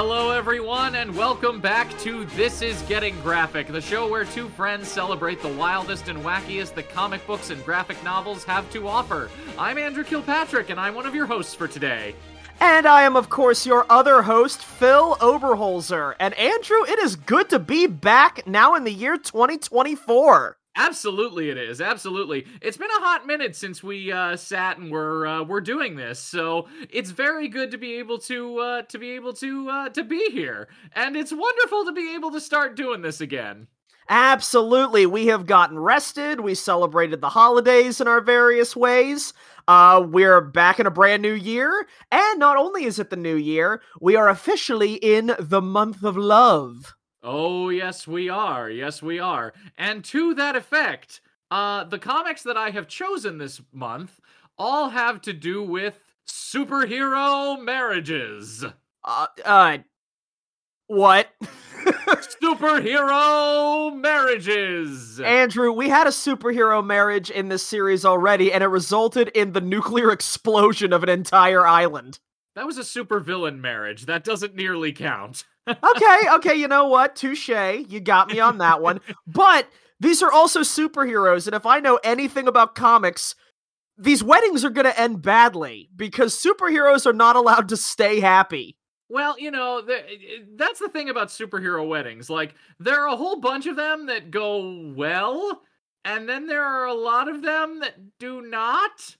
Hello, everyone, and welcome back to This Is Getting Graphic, the show where two friends celebrate the wildest and wackiest that comic books and graphic novels have to offer. I'm Andrew Kilpatrick, and I'm one of your hosts for today. And I am, of course, your other host, Phil Oberholzer. And Andrew, it is good to be back now in the year 2024. Absolutely, it is. Absolutely, it's been a hot minute since we uh, sat and were uh, we're doing this, so it's very good to be able to uh, to be able to uh, to be here, and it's wonderful to be able to start doing this again. Absolutely. We have gotten rested. We celebrated the holidays in our various ways. Uh, we're back in a brand new year. And not only is it the new year, we are officially in the month of love. Oh, yes, we are. Yes, we are. And to that effect, uh, the comics that I have chosen this month all have to do with superhero marriages. Uh, uh, what? superhero marriages. Andrew, we had a superhero marriage in this series already, and it resulted in the nuclear explosion of an entire island. That was a supervillain marriage. That doesn't nearly count. okay, okay, you know what? Touche. You got me on that one. But these are also superheroes, and if I know anything about comics, these weddings are going to end badly because superheroes are not allowed to stay happy. Well, you know, the, that's the thing about superhero weddings. Like, there are a whole bunch of them that go well, and then there are a lot of them that do not.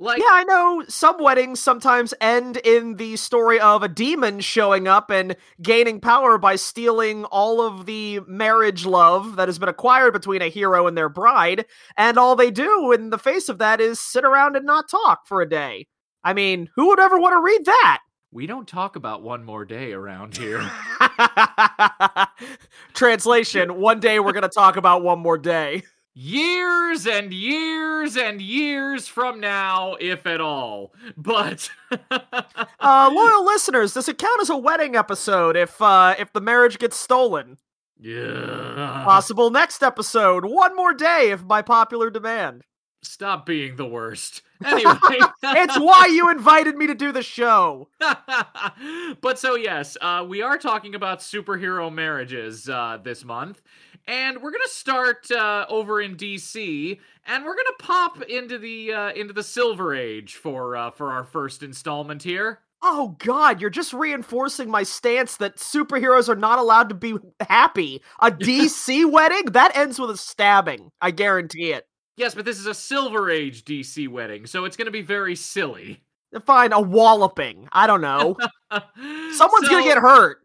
Like, yeah, I know some weddings sometimes end in the story of a demon showing up and gaining power by stealing all of the marriage love that has been acquired between a hero and their bride, and all they do in the face of that is sit around and not talk for a day. I mean, who would ever want to read that? We don't talk about one more day around here. Translation One day we're going to talk about one more day. Years and years and years from now, if at all. But uh loyal listeners, does it count as a wedding episode if uh if the marriage gets stolen? Yeah. Possible next episode. One more day if by popular demand. Stop being the worst. Anyway, it's why you invited me to do the show. but so yes, uh, we are talking about superhero marriages uh, this month, and we're gonna start uh, over in DC, and we're gonna pop into the uh, into the Silver Age for uh, for our first installment here. Oh God, you're just reinforcing my stance that superheroes are not allowed to be happy. A DC wedding that ends with a stabbing. I guarantee it. Yes, but this is a Silver Age DC wedding, so it's going to be very silly. Fine, a walloping. I don't know. Someone's so, going to get hurt.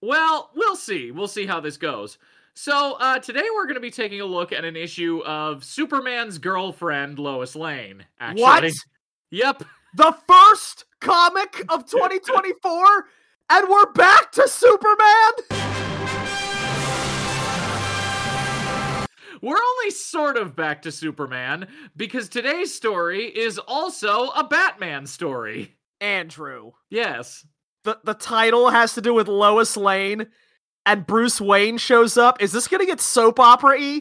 Well, we'll see. We'll see how this goes. So, uh, today we're going to be taking a look at an issue of Superman's girlfriend, Lois Lane. Actually. What? Yep. The first comic of 2024, and we're back to Superman? we're only sort of back to Superman because today's story is also a Batman story. Andrew. Yes. The the title has to do with Lois Lane and Bruce Wayne shows up. Is this gonna get soap opera y?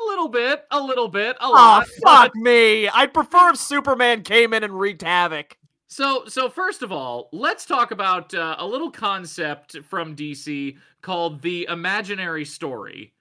A little bit, a little bit, a lot. Oh fuck but... me. I'd prefer if Superman came in and wreaked havoc. So, so first of all, let's talk about uh, a little concept from DC called the imaginary story.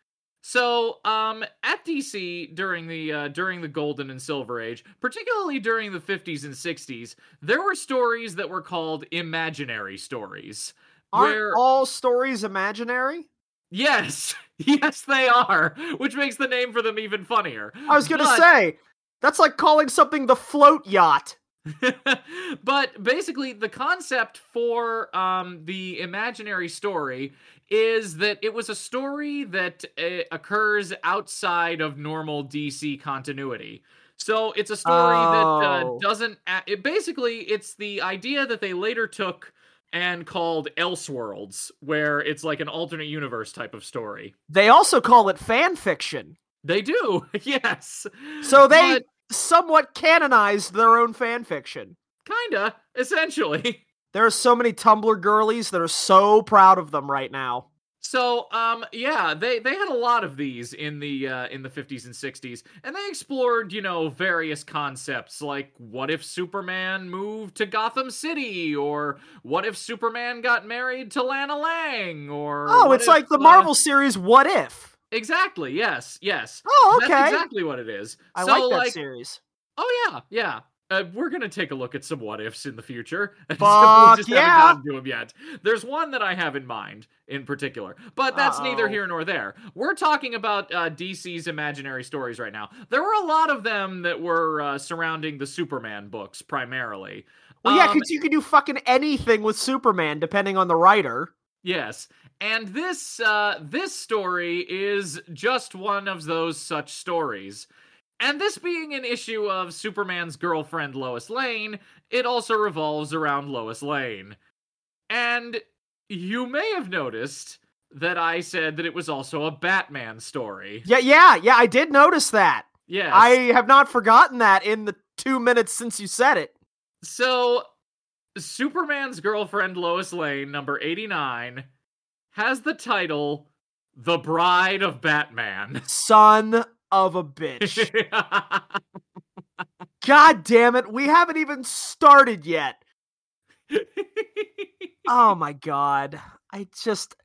So, um, at DC during the uh, during the Golden and Silver Age, particularly during the 50s and 60s, there were stories that were called imaginary stories. Aren't where... all stories imaginary? Yes, yes, they are, which makes the name for them even funnier. I was gonna but... say that's like calling something the float yacht. but basically, the concept for um, the imaginary story is that it was a story that uh, occurs outside of normal DC continuity. So it's a story oh. that uh, oh. doesn't. It basically, it's the idea that they later took and called Elseworlds, where it's like an alternate universe type of story. They also call it fan fiction. They do, yes. So they but, somewhat canonized their own fan fiction. Kinda, essentially. There are so many Tumblr girlies that are so proud of them right now. So, um, yeah, they they had a lot of these in the uh, in the 50s and 60s, and they explored, you know, various concepts like what if Superman moved to Gotham City, or what if Superman got married to Lana Lang, or Oh, it's if, like the uh, Marvel series What If? exactly. Yes, yes. Oh, okay. That's exactly what it is. I so, like that like, series. oh yeah, yeah. Uh, we're gonna take a look at some what ifs in the future. we Fuck just yeah. haven't gotten to them yet. There's one that I have in mind in particular, but that's neither Uh-oh. here nor there. We're talking about uh, DC's imaginary stories right now. There were a lot of them that were uh, surrounding the Superman books primarily. Well, yeah, Um, because you can do fucking anything with Superman depending on the writer. Yes. And this uh this story is just one of those such stories. And this being an issue of Superman's girlfriend Lois Lane, it also revolves around Lois Lane. And you may have noticed that I said that it was also a Batman story. Yeah, yeah, yeah. I did notice that. Yes. I have not forgotten that in the two minutes since you said it. So, Superman's girlfriend Lois Lane, number 89, has the title The Bride of Batman. Son of a bitch. God damn it. We haven't even started yet. Oh my god. I just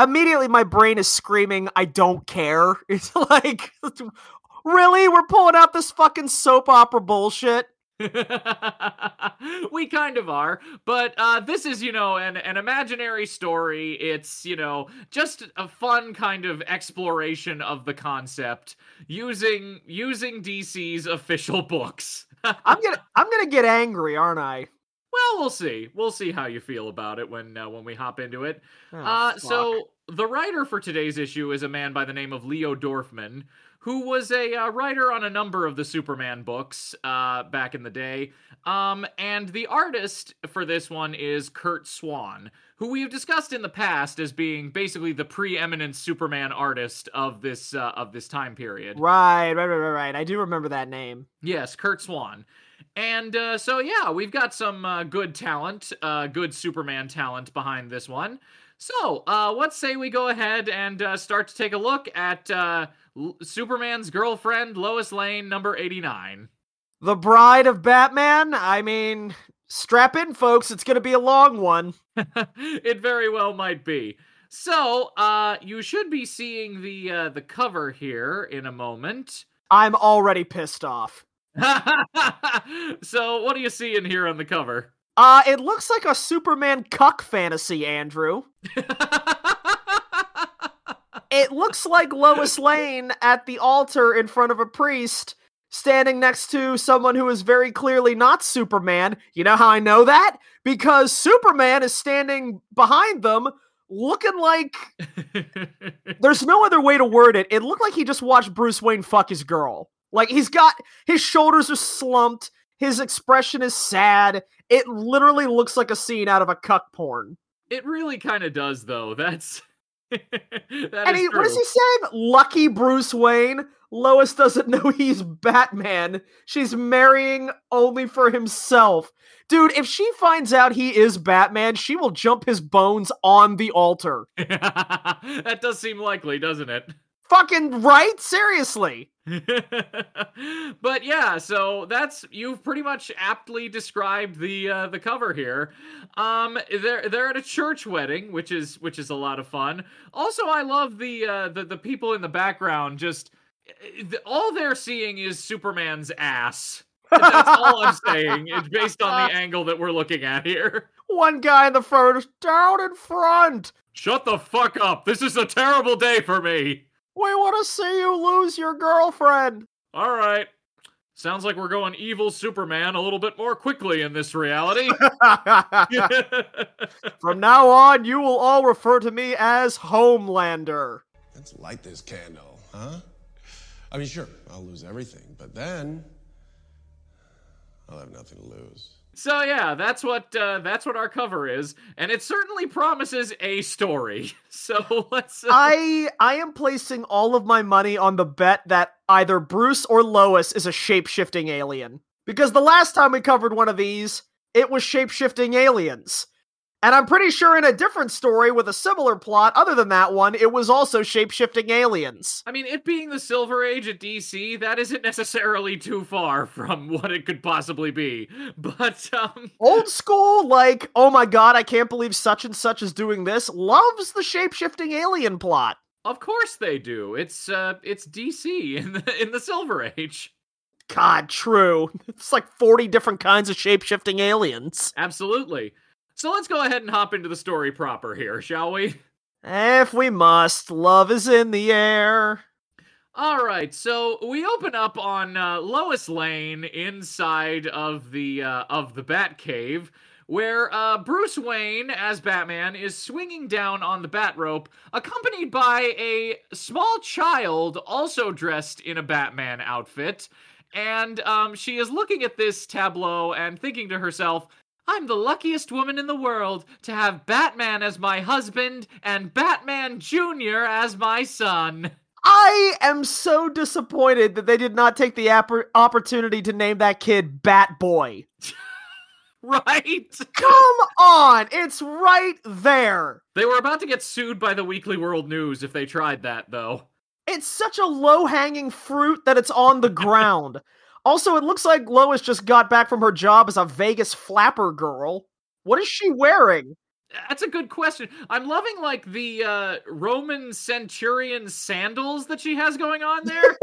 immediately my brain is screaming, I don't care. It's like really? We're pulling out this fucking soap opera bullshit. we kind of are, but uh, this is, you know, an, an imaginary story. It's, you know, just a fun kind of exploration of the concept using using DC's official books. I'm gonna I'm gonna get angry, aren't I? well, we'll see. We'll see how you feel about it when uh, when we hop into it. Oh, Uh, so the writer for today's issue is a man by the name of Leo Dorfman, who was a uh, writer on a number of the Superman books uh, back in the day. Um, and the artist for this one is Curt Swan, who we have discussed in the past as being basically the preeminent Superman artist of this uh, of this time period. Right, right, right, right, right. I do remember that name. Yes, Curt Swan. And uh, so, yeah, we've got some uh, good talent, uh, good Superman talent behind this one. So, uh, let's say we go ahead and uh, start to take a look at uh, L- Superman's girlfriend, Lois Lane, number 89. The Bride of Batman? I mean, strap in, folks. It's gonna be a long one. it very well might be. So, uh, you should be seeing the uh, the cover here in a moment. I'm already pissed off. so, what do you see in here on the cover? Uh, it looks like a Superman cuck fantasy, Andrew. It looks like Lois Lane at the altar in front of a priest, standing next to someone who is very clearly not Superman. You know how I know that? Because Superman is standing behind them, looking like. There's no other way to word it. It looked like he just watched Bruce Wayne fuck his girl. Like, he's got. His shoulders are slumped, his expression is sad. It literally looks like a scene out of a cuck porn. It really kind of does, though. That's that And he, what is he saying? Lucky Bruce Wayne. Lois doesn't know he's Batman. She's marrying only for himself. Dude, if she finds out he is Batman, she will jump his bones on the altar. that does seem likely, doesn't it? Fucking right? Seriously. but yeah, so that's you've pretty much aptly described the uh, the cover here. Um, they're they're at a church wedding, which is which is a lot of fun. Also, I love the uh, the the people in the background. Just all they're seeing is Superman's ass. That's all I'm saying. It's based on the angle that we're looking at here. One guy in the front down in front. Shut the fuck up. This is a terrible day for me. We want to see you lose your girlfriend. All right. Sounds like we're going evil Superman a little bit more quickly in this reality. From now on, you will all refer to me as Homelander. Let's light this candle, huh? I mean, sure, I'll lose everything, but then I'll have nothing to lose. So yeah, that's what uh, that's what our cover is, and it certainly promises a story. So let's. Uh, I I am placing all of my money on the bet that either Bruce or Lois is a shape-shifting alien. Because the last time we covered one of these, it was shape-shifting aliens. And I'm pretty sure in a different story with a similar plot, other than that one, it was also shape shifting aliens. I mean, it being the Silver Age at DC, that isn't necessarily too far from what it could possibly be. But, um. Old school, like, oh my god, I can't believe such and such is doing this, loves the shape shifting alien plot. Of course they do. It's, uh, it's DC in the, in the Silver Age. God, true. It's like 40 different kinds of shape shifting aliens. Absolutely. So let's go ahead and hop into the story proper here, shall we? If we must, love is in the air. All right, so we open up on uh, Lois Lane inside of the uh, of the Batcave, where uh, Bruce Wayne as Batman is swinging down on the bat rope, accompanied by a small child also dressed in a Batman outfit, and um, she is looking at this tableau and thinking to herself, I'm the luckiest woman in the world to have Batman as my husband and Batman Jr. as my son. I am so disappointed that they did not take the app- opportunity to name that kid Bat Boy. right? Come on, it's right there. They were about to get sued by the Weekly World News if they tried that, though. It's such a low hanging fruit that it's on the ground. Also, it looks like Lois just got back from her job as a Vegas flapper girl. What is she wearing? That's a good question. I'm loving like the uh, Roman centurion sandals that she has going on there.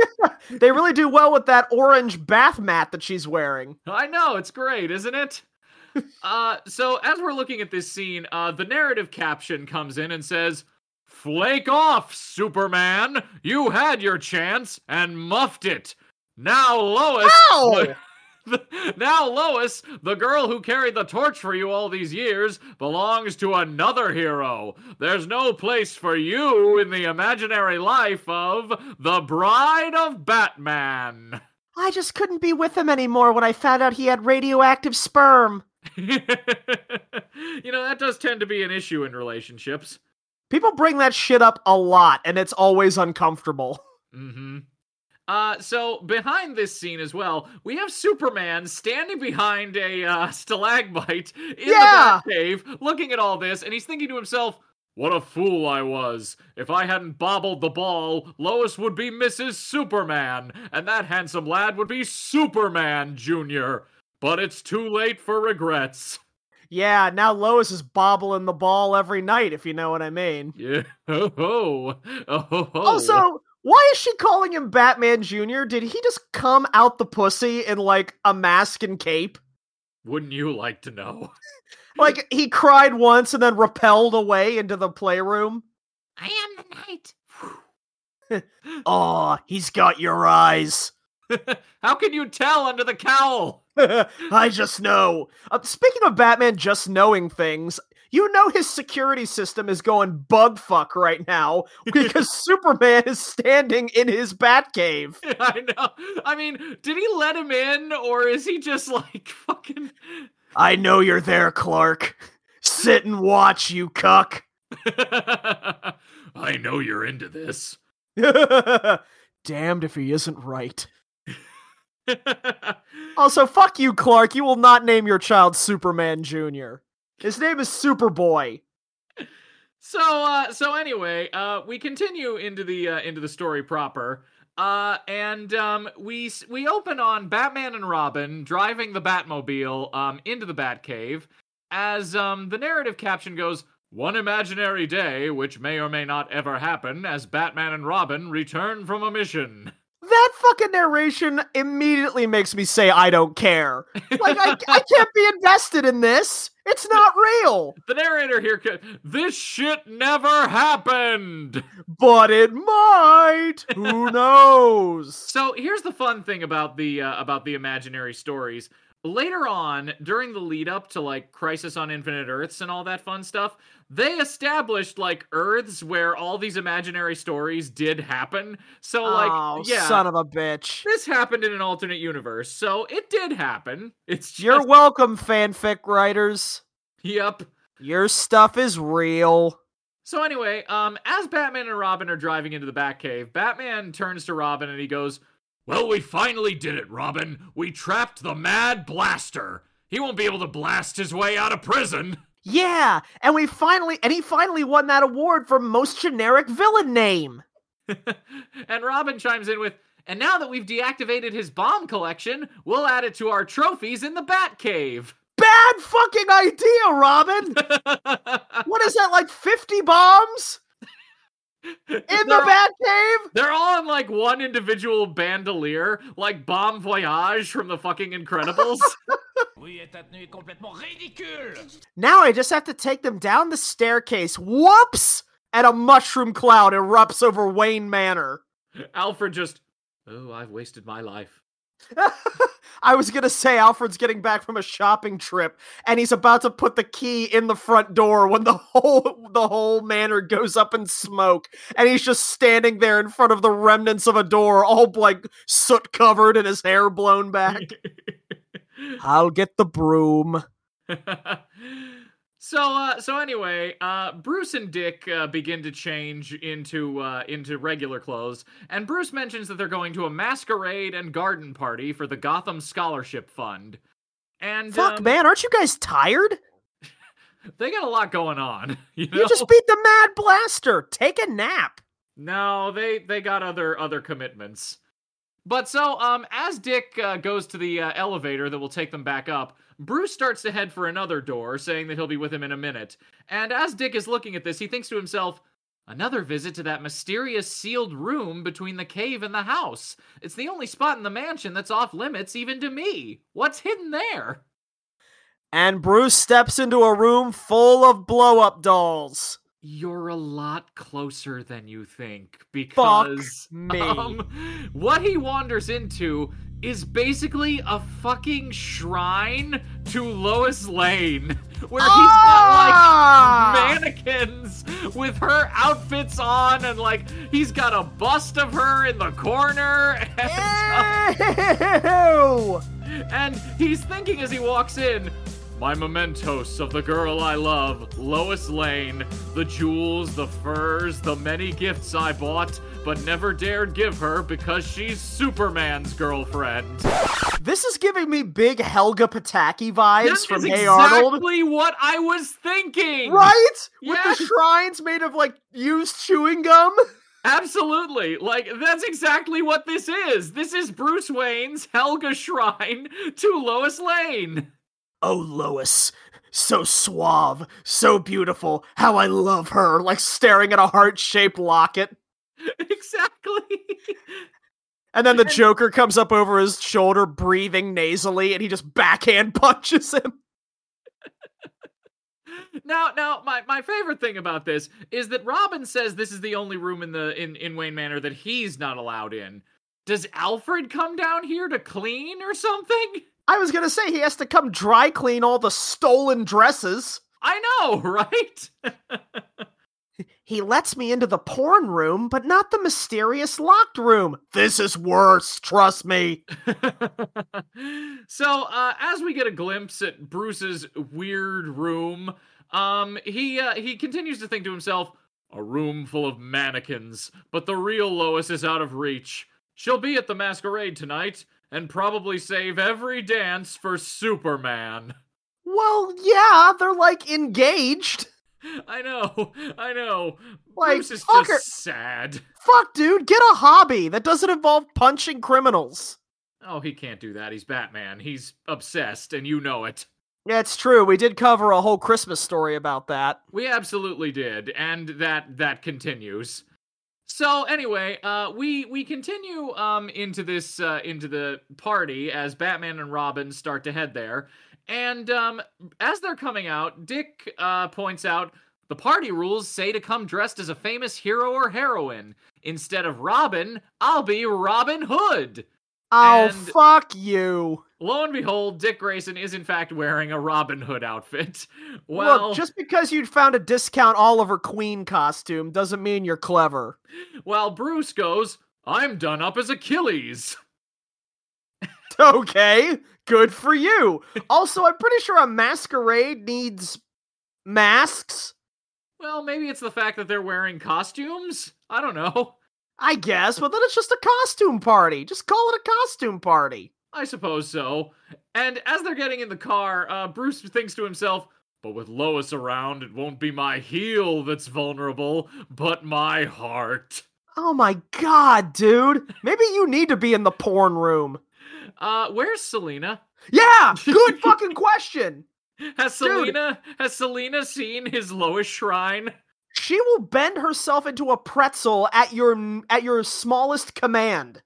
they really do well with that orange bath mat that she's wearing. I know, it's great, isn't it? uh, so as we're looking at this scene, uh, the narrative caption comes in and says, "Flake off, Superman! You had your chance and muffed it. Now, Lois. Ow! now, Lois, the girl who carried the torch for you all these years, belongs to another hero. There's no place for you in the imaginary life of the Bride of Batman. I just couldn't be with him anymore when I found out he had radioactive sperm. you know, that does tend to be an issue in relationships. People bring that shit up a lot, and it's always uncomfortable. Mm hmm. Uh, so behind this scene as well, we have Superman standing behind a uh, stalagmite in Yeah! the cave, looking at all this, and he's thinking to himself, "What a fool I was! If I hadn't bobbled the ball, Lois would be Mrs. Superman, and that handsome lad would be Superman Junior. But it's too late for regrets." Yeah, now Lois is bobbling the ball every night, if you know what I mean. Yeah. Oh ho. Oh. Also, why is she calling him Batman Jr.? Did he just come out the pussy in like a mask and cape? wouldn't you like to know? Like he cried once and then repelled away into the playroom? I am the knight. Oh, he's got your eyes. How can you tell under the cowl? I just know. Uh, speaking of Batman just knowing things, you know his security system is going bug fuck right now because Superman is standing in his Batcave. I know. I mean, did he let him in, or is he just like fucking? I know you're there, Clark. Sit and watch, you cuck. I know you're into this. Damned if he isn't right. Also, fuck you, Clark. You will not name your child Superman Jr. His name is Superboy. so, uh, so anyway, uh, we continue into the uh, into the story proper. Uh, and um, we we open on Batman and Robin driving the Batmobile um into the Batcave, as um the narrative caption goes, "One imaginary day, which may or may not ever happen, as Batman and Robin return from a mission." That fucking narration immediately makes me say I don't care. Like, I, I can't be invested in this. It's not real. The narrator here, ca- this shit never happened. But it might. Who knows? So here's the fun thing about the uh, about the imaginary stories. Later on, during the lead up to like Crisis on Infinite Earths and all that fun stuff, they established like Earths where all these imaginary stories did happen. So like, oh, yeah, son of a bitch. this happened in an alternate universe, so it did happen. It's just, You're welcome, fanfic writers. yep. Your stuff is real. So anyway, um, as Batman and Robin are driving into the Batcave, Batman turns to Robin and he goes, "Well, we finally did it, Robin. We trapped the Mad Blaster. He won't be able to blast his way out of prison." Yeah, and we finally and he finally won that award for most generic villain name. and Robin chimes in with, and now that we've deactivated his bomb collection, we'll add it to our trophies in the Bat Cave. Bad fucking idea, Robin. what is that like 50 bombs? In the They're- Bat Cave? They're all on like one individual bandolier, like Bomb Voyage from the fucking Incredibles. Oui, et ta tenue est complètement ridicule Now I just have to take them down the staircase. Whoops! And a mushroom cloud erupts over Wayne Manor. Alfred just, oh, I've wasted my life. I was gonna say Alfred's getting back from a shopping trip, and he's about to put the key in the front door when the whole the whole manor goes up in smoke, and he's just standing there in front of the remnants of a door, all like soot covered and his hair blown back. I'll get the broom. so uh so anyway uh bruce and dick uh, begin to change into uh into regular clothes and bruce mentions that they're going to a masquerade and garden party for the gotham scholarship fund and Fuck, um, man, aren't you guys tired? they got a lot going on you, know? You just beat the Mad Blaster. Take a nap. No, they they got other other commitments. But so um as Dick uh, goes to the uh, elevator that will take them back up, Bruce starts to head for another door, saying that he'll be with him in a minute. And as Dick is looking at this, he thinks to himself, Another visit to that mysterious sealed room between the cave and the house. It's the only spot in the mansion that's off limits even to me. What's hidden there? And Bruce steps into a room full of blow up dolls. You're a lot closer than you think Fuck because me. Um, what he wanders into is basically a fucking shrine to Lois Lane, where he's got like ah! mannequins with her outfits on, and like he's got a bust of her in the corner, and, Ew! and he's thinking as he walks in. My mementos of the girl I love, Lois Lane, the jewels, the furs, the many gifts I bought, but never dared give her because she's Superman's girlfriend. This is giving me big Helga Pataki vibes That from is Hey Arnold. exactly what I was thinking. Right? With Yes. the shrines made of like used chewing gum? Absolutely. Like, that's exactly what this is. This is Bruce Wayne's Helga Shrine to Lois Lane. Oh, Lois. So suave, so beautiful. How I love her, like staring at a heart shaped locket. exactly. And then the Joker comes up over his shoulder, breathing nasally, and he just backhand punches him. Now, now, my, my favorite thing about this is that Robin says this is the only room in the in, in Wayne Manor that he's not allowed in. Does Alfred come down here to clean or something? I was gonna say he has to come dry clean all the stolen dresses. I know, right? He lets me into the porn room, but not the mysterious locked room. This is worse, trust me. so uh, as we get a glimpse at Bruce's weird room, um, he uh, he continues to think to himself, "A room full of mannequins, but the real Lois is out of reach. She'll be at the masquerade tonight, and probably save every dance for Superman." Well, yeah, they're like engaged. I know, I know. Like, Bruce is fucker- just sad. Fuck, dude, get a hobby that doesn't involve punching criminals. Oh, he can't do that. He's Batman. He's obsessed, and you know it. Yeah, it's true. We did cover a whole Christmas story about that. We absolutely did, and that that continues. So anyway, uh, we we continue um into this uh, into the party as Batman and Robin start to head there, and um as they're coming out, Dick uh, points out the party rules say to come dressed as a famous hero or heroine. Instead of Robin, I'll be Robin Hood. Oh, And- fuck you. Lo and behold, Dick Grayson is in fact wearing a Robin Hood outfit. Well, Look, just because you found a discount Oliver Queen costume doesn't mean you're clever. While Bruce goes, I'm done up as Achilles. Okay, good for you. Also, I'm pretty sure a masquerade needs masks. Well, maybe it's the fact that they're wearing costumes? I don't know. I guess, but then it's just a costume party. Just call it a costume party. I suppose so. And as they're getting in the car, uh, Bruce thinks to himself, But with Lois around, it won't be my heel that's vulnerable, but my heart. Oh my god, dude. Maybe you need to be in the porn room. Uh, where's Selina? Yeah, good fucking question. Has Dude. Selina has Selina seen his Lois shrine? She will bend herself into a pretzel at your at your smallest command.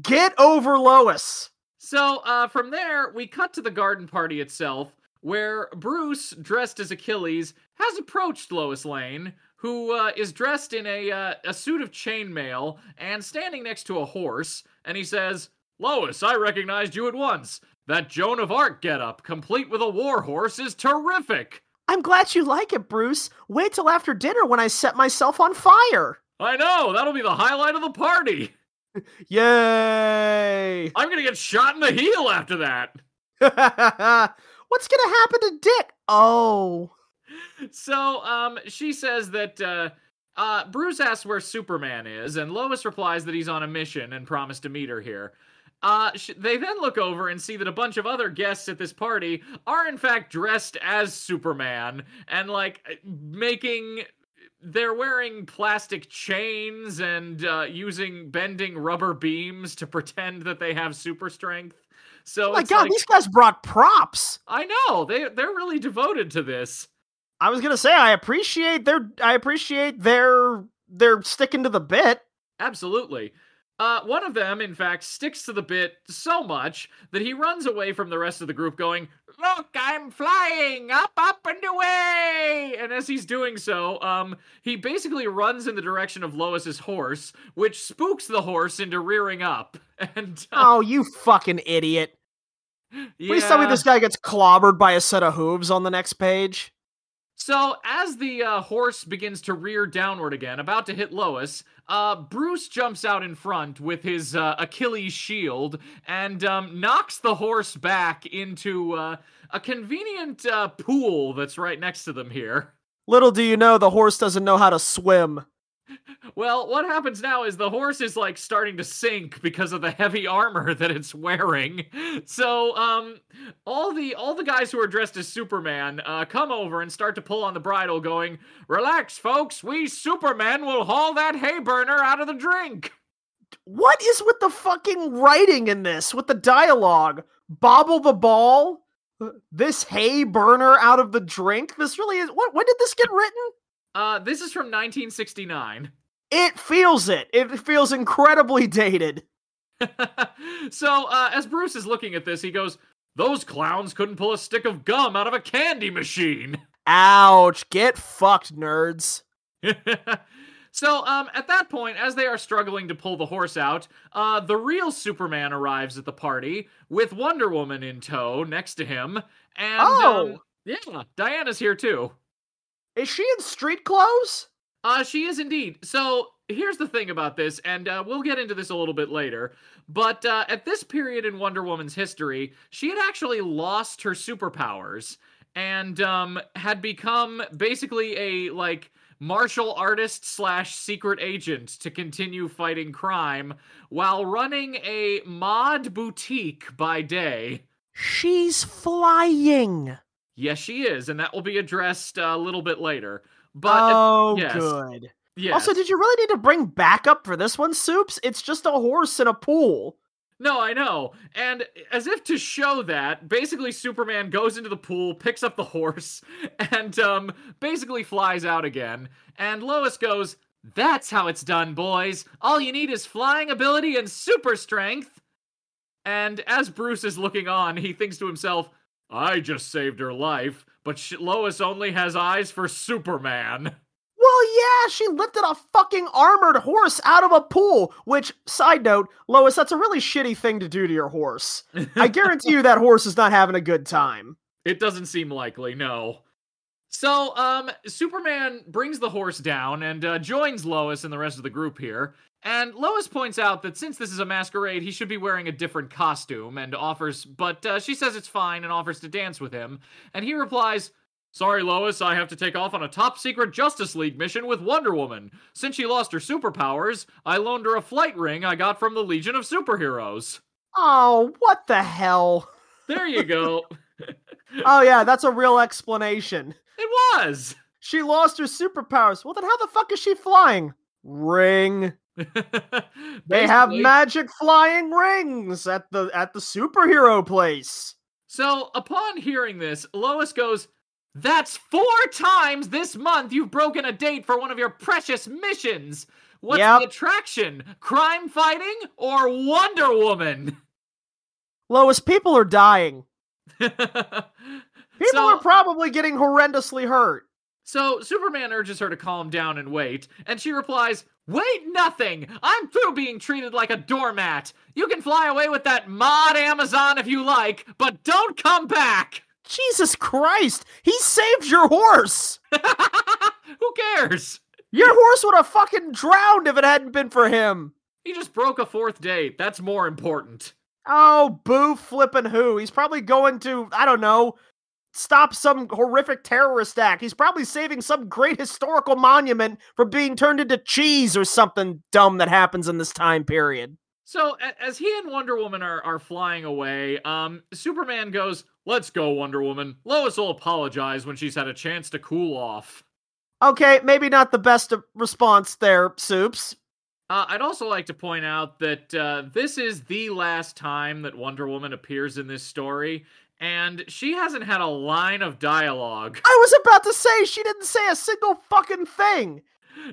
Get over Lois. So uh, from there, we cut to the garden party itself, where Bruce, dressed as Achilles, has approached Lois Lane, who uh, is dressed in a uh, a suit of chainmail and standing next to a horse, and he says, "Lois, I recognized you at once. That Joan of Arc getup, complete with a war horse, is terrific." I'm glad you like it, Bruce. Wait till after dinner when I set myself on fire. I know that'll be the highlight of the party. Yay! I'm gonna get shot in the heel after that. What's gonna happen to Dick? Oh. So, um, she says that uh, uh, Bruce asks where Superman is, and Lois replies that he's on a mission and promised to meet her here. Uh, sh- they then look over and see that a bunch of other guests at this party are in fact dressed as Superman and like making. They're wearing plastic chains and uh, using bending rubber beams to pretend that they have super strength. So Oh my god, like- these guys brought props. I know they they're really devoted to this. I was gonna say I appreciate their I appreciate their their sticking to the bit. Absolutely. Uh, one of them, in fact, sticks to the bit so much that he runs away from the rest of the group, going, Look, I'm flying up, up, and away! And as he's doing so, um, he basically runs in the direction of Lois's horse, which spooks the horse into rearing up. And, uh, Oh, you fucking idiot. Please tell me this guy gets clobbered by a set of hooves on the next page. So, as the uh, horse begins to rear downward again, about to hit Lois, uh, Bruce jumps out in front with his uh, Achilles shield and um, knocks the horse back into uh, a convenient uh, pool that's right next to them here. Little do you know the horse doesn't know how to swim. Well, what happens now is the horse is like starting to sink because of the heavy armor that it's wearing. So, um, all the all the guys who are dressed as Superman uh, come over and start to pull on the bridle, going, "Relax, folks. We Superman will haul that hay burner out of the drink." What is with the fucking writing in this? With the dialogue? Bobble the ball? This hay burner out of the drink? This really is. What? When did this get written? Uh, this is from 1969. It feels it. It feels incredibly dated. so, uh, as Bruce is looking at this, he goes, "Those clowns couldn't pull a stick of gum out of a candy machine." Ouch. Get fucked, nerds. so, um, at that point, as they are struggling to pull the horse out, uh, the real Superman arrives at the party with Wonder Woman in tow next to him, and Oh. um, yeah, Diana's here too. Is she in street clothes? Uh, she is indeed. So here's the thing about this, and uh, we'll get into this a little bit later. But uh, at this period in Wonder Woman's history, she had actually lost her superpowers and um, had become basically a like martial artist slash secret agent to continue fighting crime while running a mod boutique by day. She's flying. Yes, she is, and that will be addressed uh, a little bit later. But oh, yes. good. yes. Also, did you really need to bring backup for this one, Soups? It's just a horse in a pool. No, I know. And as if to show that, basically Superman goes into the pool, picks up the horse, and um basically flies out again. And Lois goes, "That's how it's done, boys. All you need is flying ability and super strength." And as Bruce is looking on, he thinks to himself, "I just saved her life, but sh- Lois only has eyes for Superman." Well, yeah, she lifted a fucking armored horse out of a pool. Which, side note, Lois, that's a really shitty thing to do to your horse. I guarantee you that horse is not having a good time. It doesn't seem likely, no. So, um, Superman brings the horse down and uh, joins Lois and the rest of the group here. And Lois points out that since this is a masquerade, he should be wearing a different costume and offers, but uh, she says it's fine and offers to dance with him. And he replies, Sorry, Lois, I have to take off on a top secret Justice League mission with Wonder Woman. Since she lost her superpowers, I loaned her a flight ring I got from the Legion of Superheroes. Oh, what the hell? There you go. Oh yeah, that's a real explanation. It was. She lost her superpowers. Well, then how the fuck is she flying? Ring. They have magic flying rings at the at the superhero place. So, upon hearing this, Lois goes, That's four times this month you've broken a date for one of your precious missions. What's Yep. the attraction? Crime fighting or Wonder Woman? Lois, people are dying. People so, are probably getting horrendously hurt. so, Superman urges her to calm down and wait, and she replies, Wait nothing! I'm through being treated like a doormat. You can fly away with that mod Amazon if you like, but don't come back! Jesus Christ! He saved your horse! Who cares? Your horse would have fucking drowned if it hadn't been for him. He just broke a fourth date. That's more important. Oh, boo flippin' who? He's probably going to, I don't know, stop some horrific terrorist act. He's probably saving some great historical monument from being turned into cheese or something dumb that happens in this time period. So as he and Wonder Woman are, are flying away, um, Superman goes, "Let's go, Wonder Woman." Lois will apologize when she's had a chance to cool off. Okay, maybe not the best response there, Soups. Uh, I'd also like to point out that uh, this is the last time that Wonder Woman appears in this story, and she hasn't had a line of dialogue. I was about to say she didn't say a single fucking thing.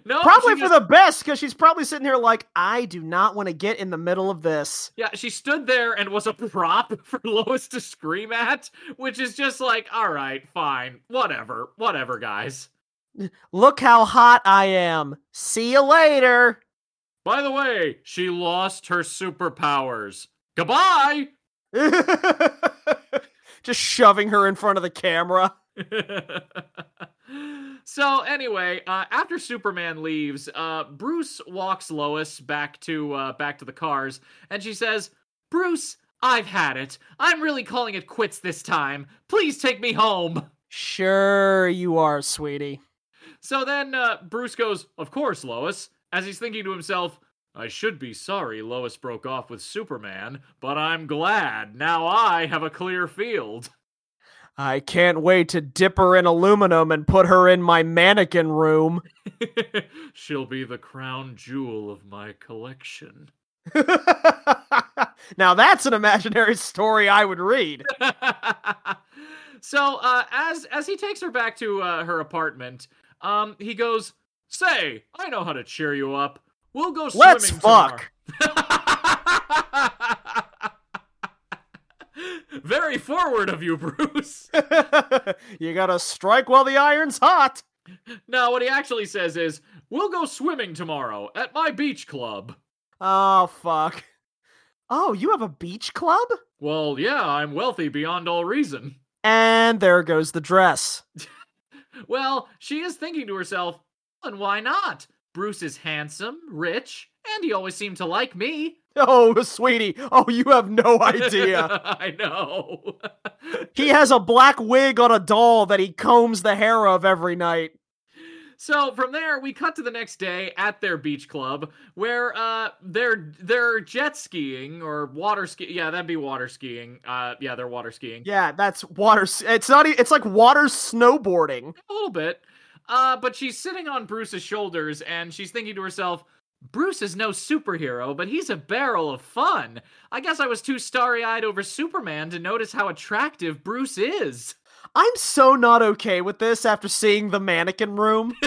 No, Probably for just- the best, because she's probably sitting here like, I do not want to get in the middle of this. Yeah, she stood there and was a prop for Lois to scream at, which is just like, all right, fine, whatever, whatever, guys. Look how hot I am. See you later. By the way, she lost her superpowers. Goodbye! Just shoving her in front of the camera. so anyway, uh, after Superman leaves, uh, Bruce walks Lois back to uh, back to the cars, and she says, "Bruce, I've had it. I'm really calling it quits this time. Please take me home." Sure, you are, sweetie. So then uh, Bruce goes, Of course, Lois, as he's thinking to himself, I should be sorry Lois broke off with Superman, but I'm glad. Now I have a clear field. I can't wait to dip her in aluminum and put her in my mannequin room. She'll be the crown jewel of my collection. now that's an imaginary story I would read. so uh, as as he takes her back to uh, her apartment, um, he goes, "Say, I know how to cheer you up. We'll go swimming Let's fuck. Very forward of you, Bruce. you gotta strike while the iron's hot. no, what he actually says is, "We'll go swimming tomorrow at my beach club." Oh, fuck. Oh, you have a beach club? Well, yeah, I'm wealthy beyond all reason. And there goes the dress. Well, she is thinking to herself, and why not? Bruce is handsome, rich, and he always seemed to like me. Oh, sweetie. Oh, you have no idea. I know. he has a black wig on a doll that he combs the hair of every night. so from there, we cut to the next day at their beach club, where uh they're they're jet skiing or water ski. Yeah, that'd be water skiing. Uh, yeah, they're water skiing. Yeah, that's water. It's not. It's like water snowboarding. a little bit. Uh, but she's sitting on Bruce's shoulders and she's thinking to herself, Bruce is no superhero, but he's a barrel of fun. I guess I was too starry eyed over Superman to notice how attractive Bruce is. I'm so not okay with this after seeing the mannequin room.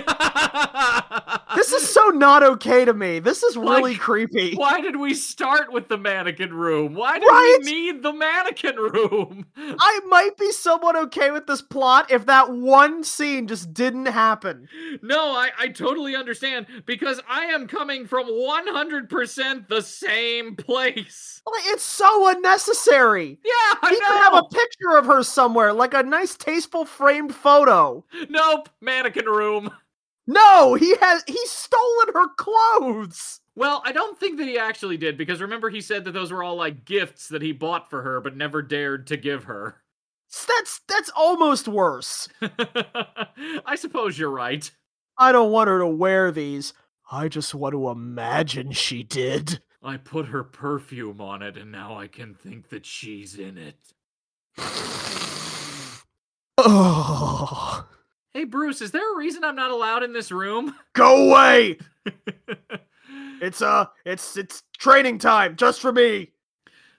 This is so not okay to me. This is really Like, creepy. Why did we start with the mannequin room? Why did Right? we need the mannequin room? I might be somewhat okay with this plot if that one scene just didn't happen. No, I, I totally understand because I am coming from 100% the same place. Like, it's so unnecessary. Yeah, I he know. could have a picture of her somewhere, like a nice, tasteful framed photo. Nope, mannequin room. No, he has he's stolen her clothes. Well, I don't think that he actually did because remember he said that those were all like gifts that he bought for her but never dared to give her. That's that's almost worse. I suppose you're right. I don't want her to wear these. I just want to imagine she did. I put her perfume on it and now I can think that she's in it. Oh, Hey, Bruce, is there a reason I'm not allowed in this room? go away. It's uh, it's it's training time just for me.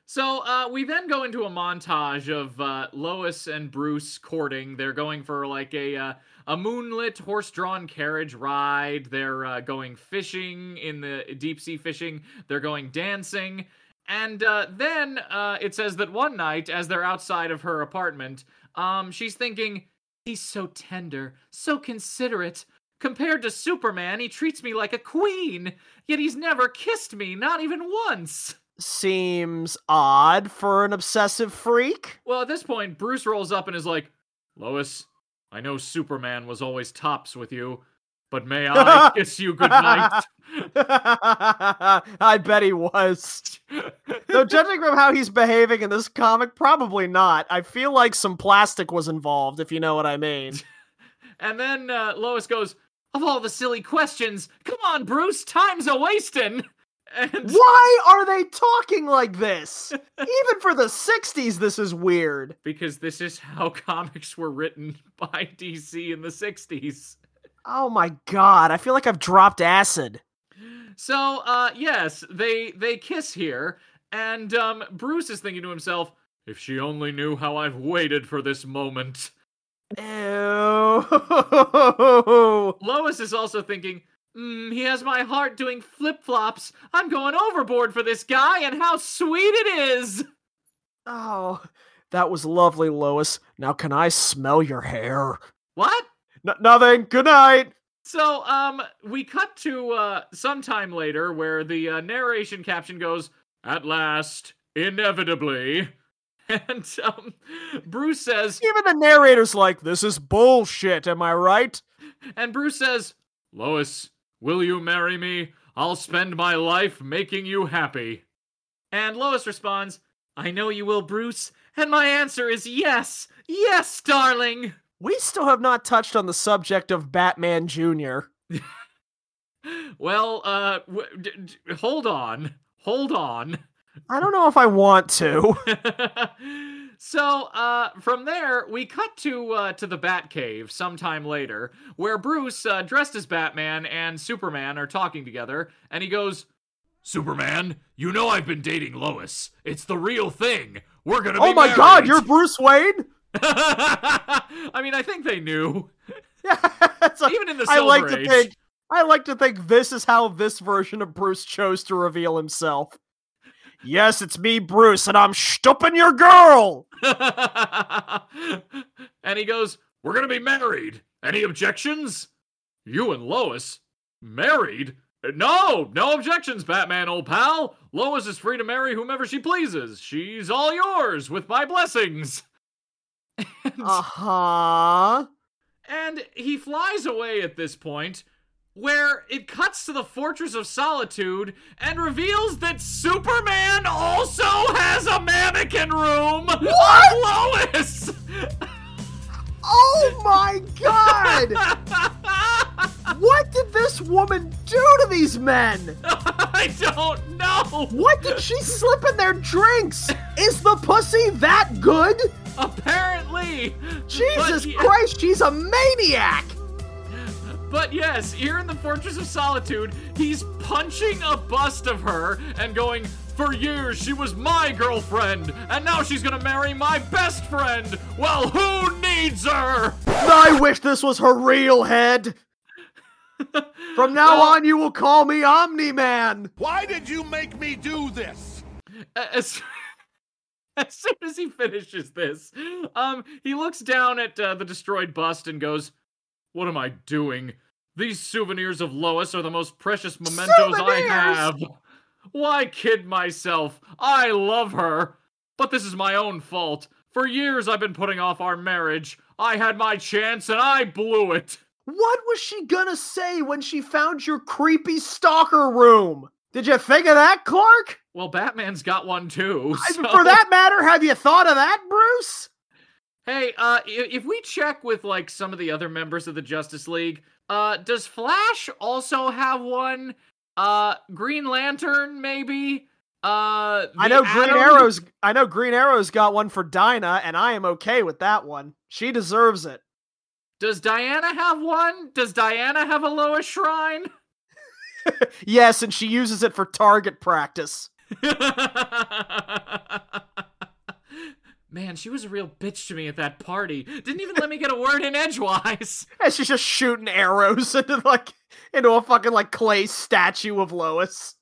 So uh, we then go into a montage of uh, Lois and Bruce courting. They're going for like a uh, a moonlit horse-drawn carriage ride. They're uh, going fishing in the deep sea fishing. They're going dancing, and uh, then uh, it says that one night, as they're outside of her apartment, um, she's thinking, "He's so tender, so considerate." Compared to Superman, he treats me like a queen, yet he's never kissed me, not even once. Seems odd for an obsessive freak. Well, at this point, Bruce rolls up and is like, Lois, I know Superman was always tops with you, but may I kiss you goodnight? I bet he was. Though judging from how he's behaving in this comic, probably not. I feel like some plastic was involved, if you know what I mean. and then uh, Lois goes, Of all the silly questions, come on, Bruce, time's a wasting. And Why are they talking like this? Even for the 60s, this is weird. because this is how comics were written by DC in the 60s. Oh my god, I feel like I've dropped acid. So, uh, yes, they they kiss here, and um, Bruce is thinking to himself, if she only knew how I've waited for this moment. Ew. Lois is also thinking, mm, he has my heart doing flip flops. I'm going overboard for this guy, and how sweet it is. Oh, that was lovely, Lois. Now can I smell your hair? What? N- nothing. Good night. So, um, we cut to uh, sometime later where the uh, narration caption goes, "At last, inevitably," and um, Bruce says, Even the narrator's like, this is bullshit, am I right? and Bruce says, "Lois, will you marry me? I'll spend my life making you happy." And Lois responds, "I know you will, Bruce." And my answer is yes, yes, darling. We still have not touched on the subject of Batman Jr. Well, uh, w- d- d- hold on, hold on. I don't know if I want to. so uh, from there, we cut to uh, to the Batcave sometime later, where Bruce, uh, dressed as Batman, and Superman are talking together, and he goes, "Superman, you know I've been dating Lois. It's the real thing. We're gonna." Be. Oh my married." god, you're Bruce Wayne? I mean, I think they knew. Like- Even in the I like Silver to think I like to think this is how this version of Bruce chose to reveal himself. Yes, it's me, Bruce, and I'm stooping your girl. and he goes, We're gonna be married. Any objections? You and Lois? Married? No, no objections, Batman, old pal. Lois is free to marry whomever she pleases. She's all yours with my blessings. Uh huh. and he flies away at this point, where it cuts to the Fortress of Solitude and reveals that Superman also has a mannequin room What? Lois. Oh my god! what did this woman do to these men? I don't know. What did she slip in their drinks? Is the pussy that good? Apparently. Jesus But ye- Christ, she's a maniac! But yes, here in the Fortress of Solitude, he's punching a bust of her and going, For years she was my girlfriend, and now she's gonna marry my best friend. Well, who needs her? I wish this was her real head. From now Well- on, you will call me Omni Man. Why did you make me do this? as, as soon as he finishes this, um, he looks down at uh, the destroyed bust and goes, "What am I doing? These souvenirs of Lois are the most precious mementos I have. Why kid myself? I love her, but this is my own fault. For years I've been putting off our marriage. I had my chance and I blew it." What was she gonna say when she found your creepy stalker room? Did you think of that, Clark? Well, Batman's got one too. So- For that matter, have you thought of that, Bruce? Hey, uh, if we check with like some of the other members of the Justice League, uh, does Flash also have one? Uh, Green Lantern, maybe? Uh, I know Green Arrow's I know Green Arrow's got one for Dinah, and I am okay with that one. She deserves it. Does Diana have one? Does Diana have a Lois shrine? Yes, and she uses it for target practice. Man, she was a real bitch to me at that party. Didn't even let me get a word in edgewise. And she's just shooting arrows into like into a fucking like clay statue of Lois.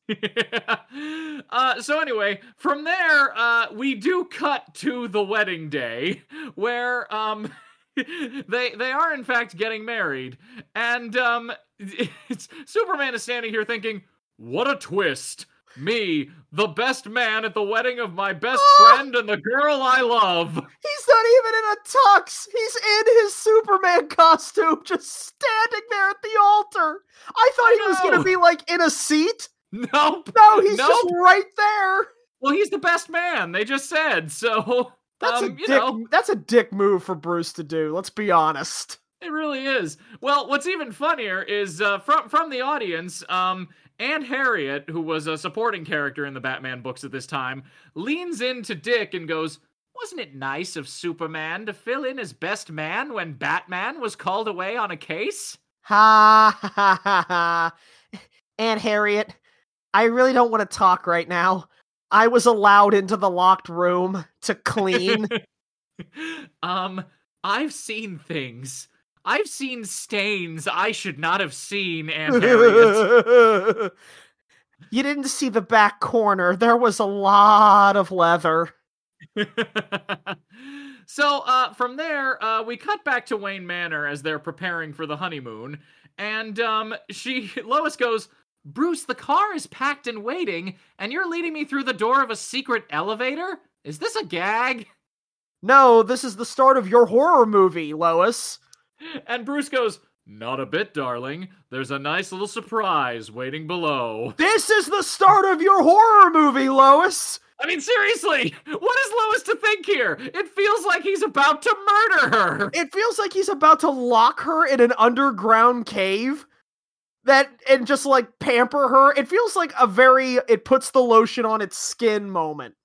uh, so anyway, from there, uh, we do cut to the wedding day, where um, they they are in fact getting married, and um, it's, Superman is standing here thinking, "What a twist! Me, the best man at the wedding of my best friend and the girl I love." He's not even in a tux. He's in his Superman costume, just standing there at the altar. I thought I he was gonna be like in a seat. Nope. No, he's just right there. Well, he's the best man. They just said so. That's um, a you dick. know. That's a dick move for Bruce to do. Let's be honest. It really is. Well, what's even funnier is uh, from from the audience, um, Aunt Harriet, who was a supporting character in the Batman books at this time, leans into Dick and goes, "Wasn't it nice of Superman to fill in as best man when Batman was called away on a case?" Ha ha ha ha ha. Aunt Harriet, I really don't want to talk right now. I was allowed into the locked room to clean. um, I've seen things. I've seen stains I should not have seen, Aunt Harriet. you didn't see the back corner. There was a lot of leather. so uh, from there, uh, we cut back to Wayne Manor as they're preparing for the honeymoon, and um, she Lois goes, "Bruce, the car is packed and waiting, and you're leading me through the door of a secret elevator. Is this a gag?" No, this is the start of your horror movie, Lois. And Bruce goes, "Not a bit, darling. There's a nice little surprise waiting below." This is the start of your horror movie, Lois. I mean, seriously, what is Lois to think here? It feels like he's about to murder her. It feels like he's about to lock her in an underground cave that and just like pamper her. It feels like a very it puts the lotion on its skin moment.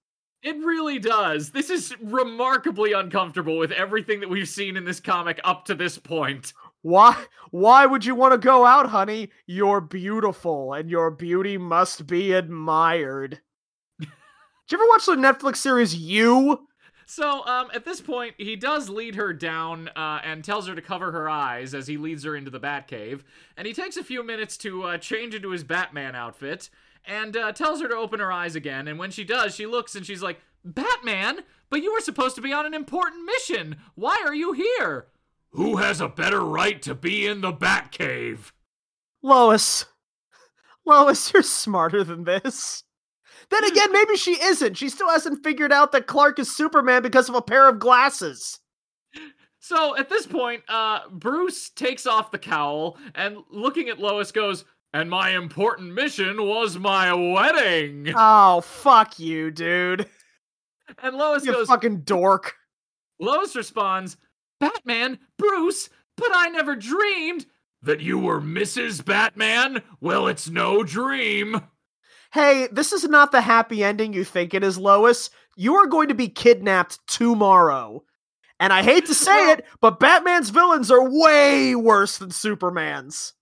It really does. This is remarkably uncomfortable with everything that we've seen in this comic up to this point. Why why would you want to go out, honey? You're beautiful and your beauty must be admired. Did you ever watch the Netflix series You? So, um, at this point, he does lead her down uh, and tells her to cover her eyes as he leads her into the Batcave. And he takes a few minutes to uh, change into his Batman outfit and uh, tells her to open her eyes again. And when she does, she looks and she's like, Batman, but you were supposed to be on an important mission. Why are you here? Who has a better right to be in the Batcave? Lois. Lois, you're smarter than this. Then again, maybe she isn't. She still hasn't figured out that Clark is Superman because of a pair of glasses. So at this point, uh, Bruce takes off the cowl and looking at Lois goes, and my important mission was my wedding. Oh, fuck you, dude. And Lois You goes, fucking dork. Lois responds, Batman, Bruce, but I never dreamed that you were Mrs. Batman. Well, it's no dream. Hey, this is not the happy ending you think it is, Lois. You are going to be kidnapped tomorrow. And I hate to say it, but Batman's villains are way worse than Superman's.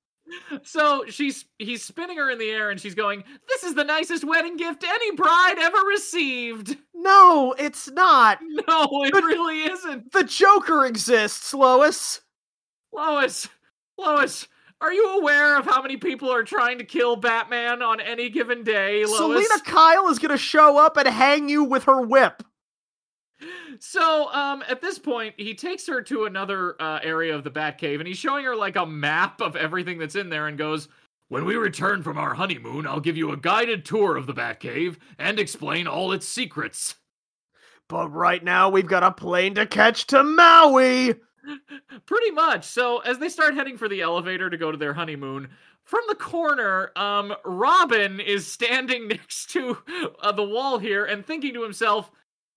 So she's he's spinning her in the air and she's going, This is the nicest wedding gift any bride ever received. No, it's not. No, it But- really isn't. The Joker exists, Lois. Lois, Lois, are you aware of how many people are trying to kill Batman on any given day, Lois? Selina Kyle is going to show up and hang you with her whip. So, um, at this point, he takes her to another uh, area of the Batcave, and he's showing her like a map of everything that's in there, and goes, "When we return from our honeymoon, I'll give you a guided tour of the Batcave and explain all its secrets." But right now, we've got a plane to catch to Maui. Pretty much. So, as they start heading for the elevator to go to their honeymoon, from the corner, um, Robin is standing next to uh, the wall here and thinking to himself,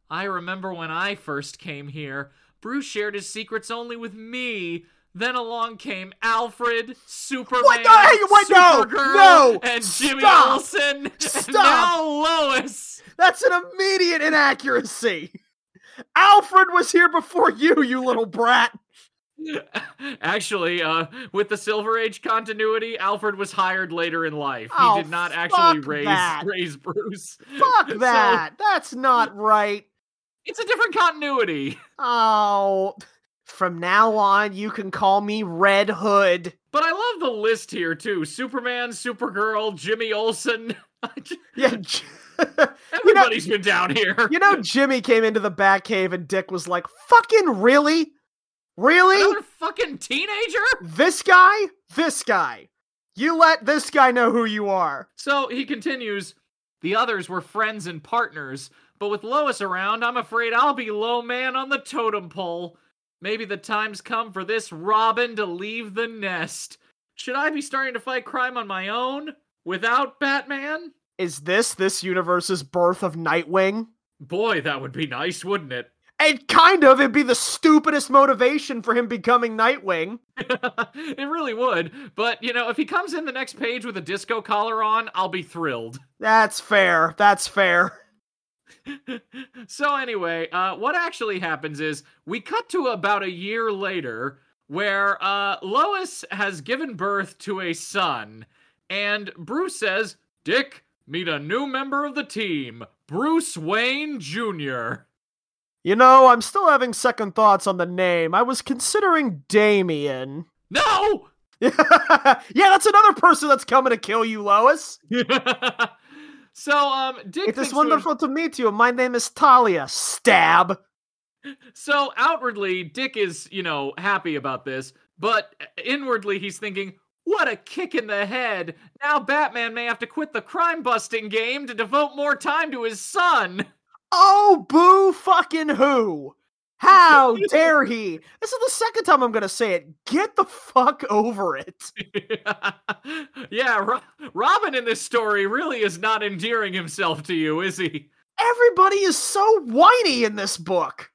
I remember when I first came here. Bruce shared his secrets only with me. Then along came Alfred, Superman, What the- hey, no, Supergirl, no, and Jimmy stop, Olsen, and stop. now Lois. That's an immediate inaccuracy. Alfred was here before you, you little brat. Actually, uh, with the Silver Age continuity, Alfred was hired later in life. He Oh, did not actually raise that. raise Bruce. Fuck that. So. That's not right. It's a different continuity. Oh, from now on, you can call me Red Hood. But I love the list here too: Superman, Supergirl, Jimmy Olsen. Yeah. Everybody's been down here. you know, Jimmy came into the Batcave and Dick was like, fucking really? Really? Another fucking teenager. This guy? This guy. You let this guy know who you are. So he continues. The others were friends and partners, but with Lois around, I'm afraid I'll be low man on the totem pole. Maybe the time's come for this Robin to leave the nest. Should I be starting to fight crime on my own without Batman? Is this this universe's birth of Nightwing? Boy, that would be nice, wouldn't it? And kind of, it'd be the stupidest motivation for him becoming Nightwing. it really would. But, you know, if he comes in the next page with a disco collar on, I'll be thrilled. That's fair. That's fair. So anyway, uh, what actually happens is we cut to about a year later where uh, Lois has given birth to a son, and Bruce says, Dick, meet a new member of the team, Bruce Wayne Jr. You know, I'm still having second thoughts on the name. I was considering Damian. No! yeah, that's another person that's coming to kill you, Lois. so, um, Dick It is wonderful to meet you. My name is Talia. Stab. So outwardly, Dick is, you know, happy about this, but inwardly he's thinking, what a kick in the head. Now Batman may have to quit the crime busting game to devote more time to his son. Oh, boo fucking who? How dare he? This is the second time I'm gonna say it. Get the fuck over it. yeah, Ro- Robin in this story really is not endearing himself to you, is he? Everybody is so whiny in this book.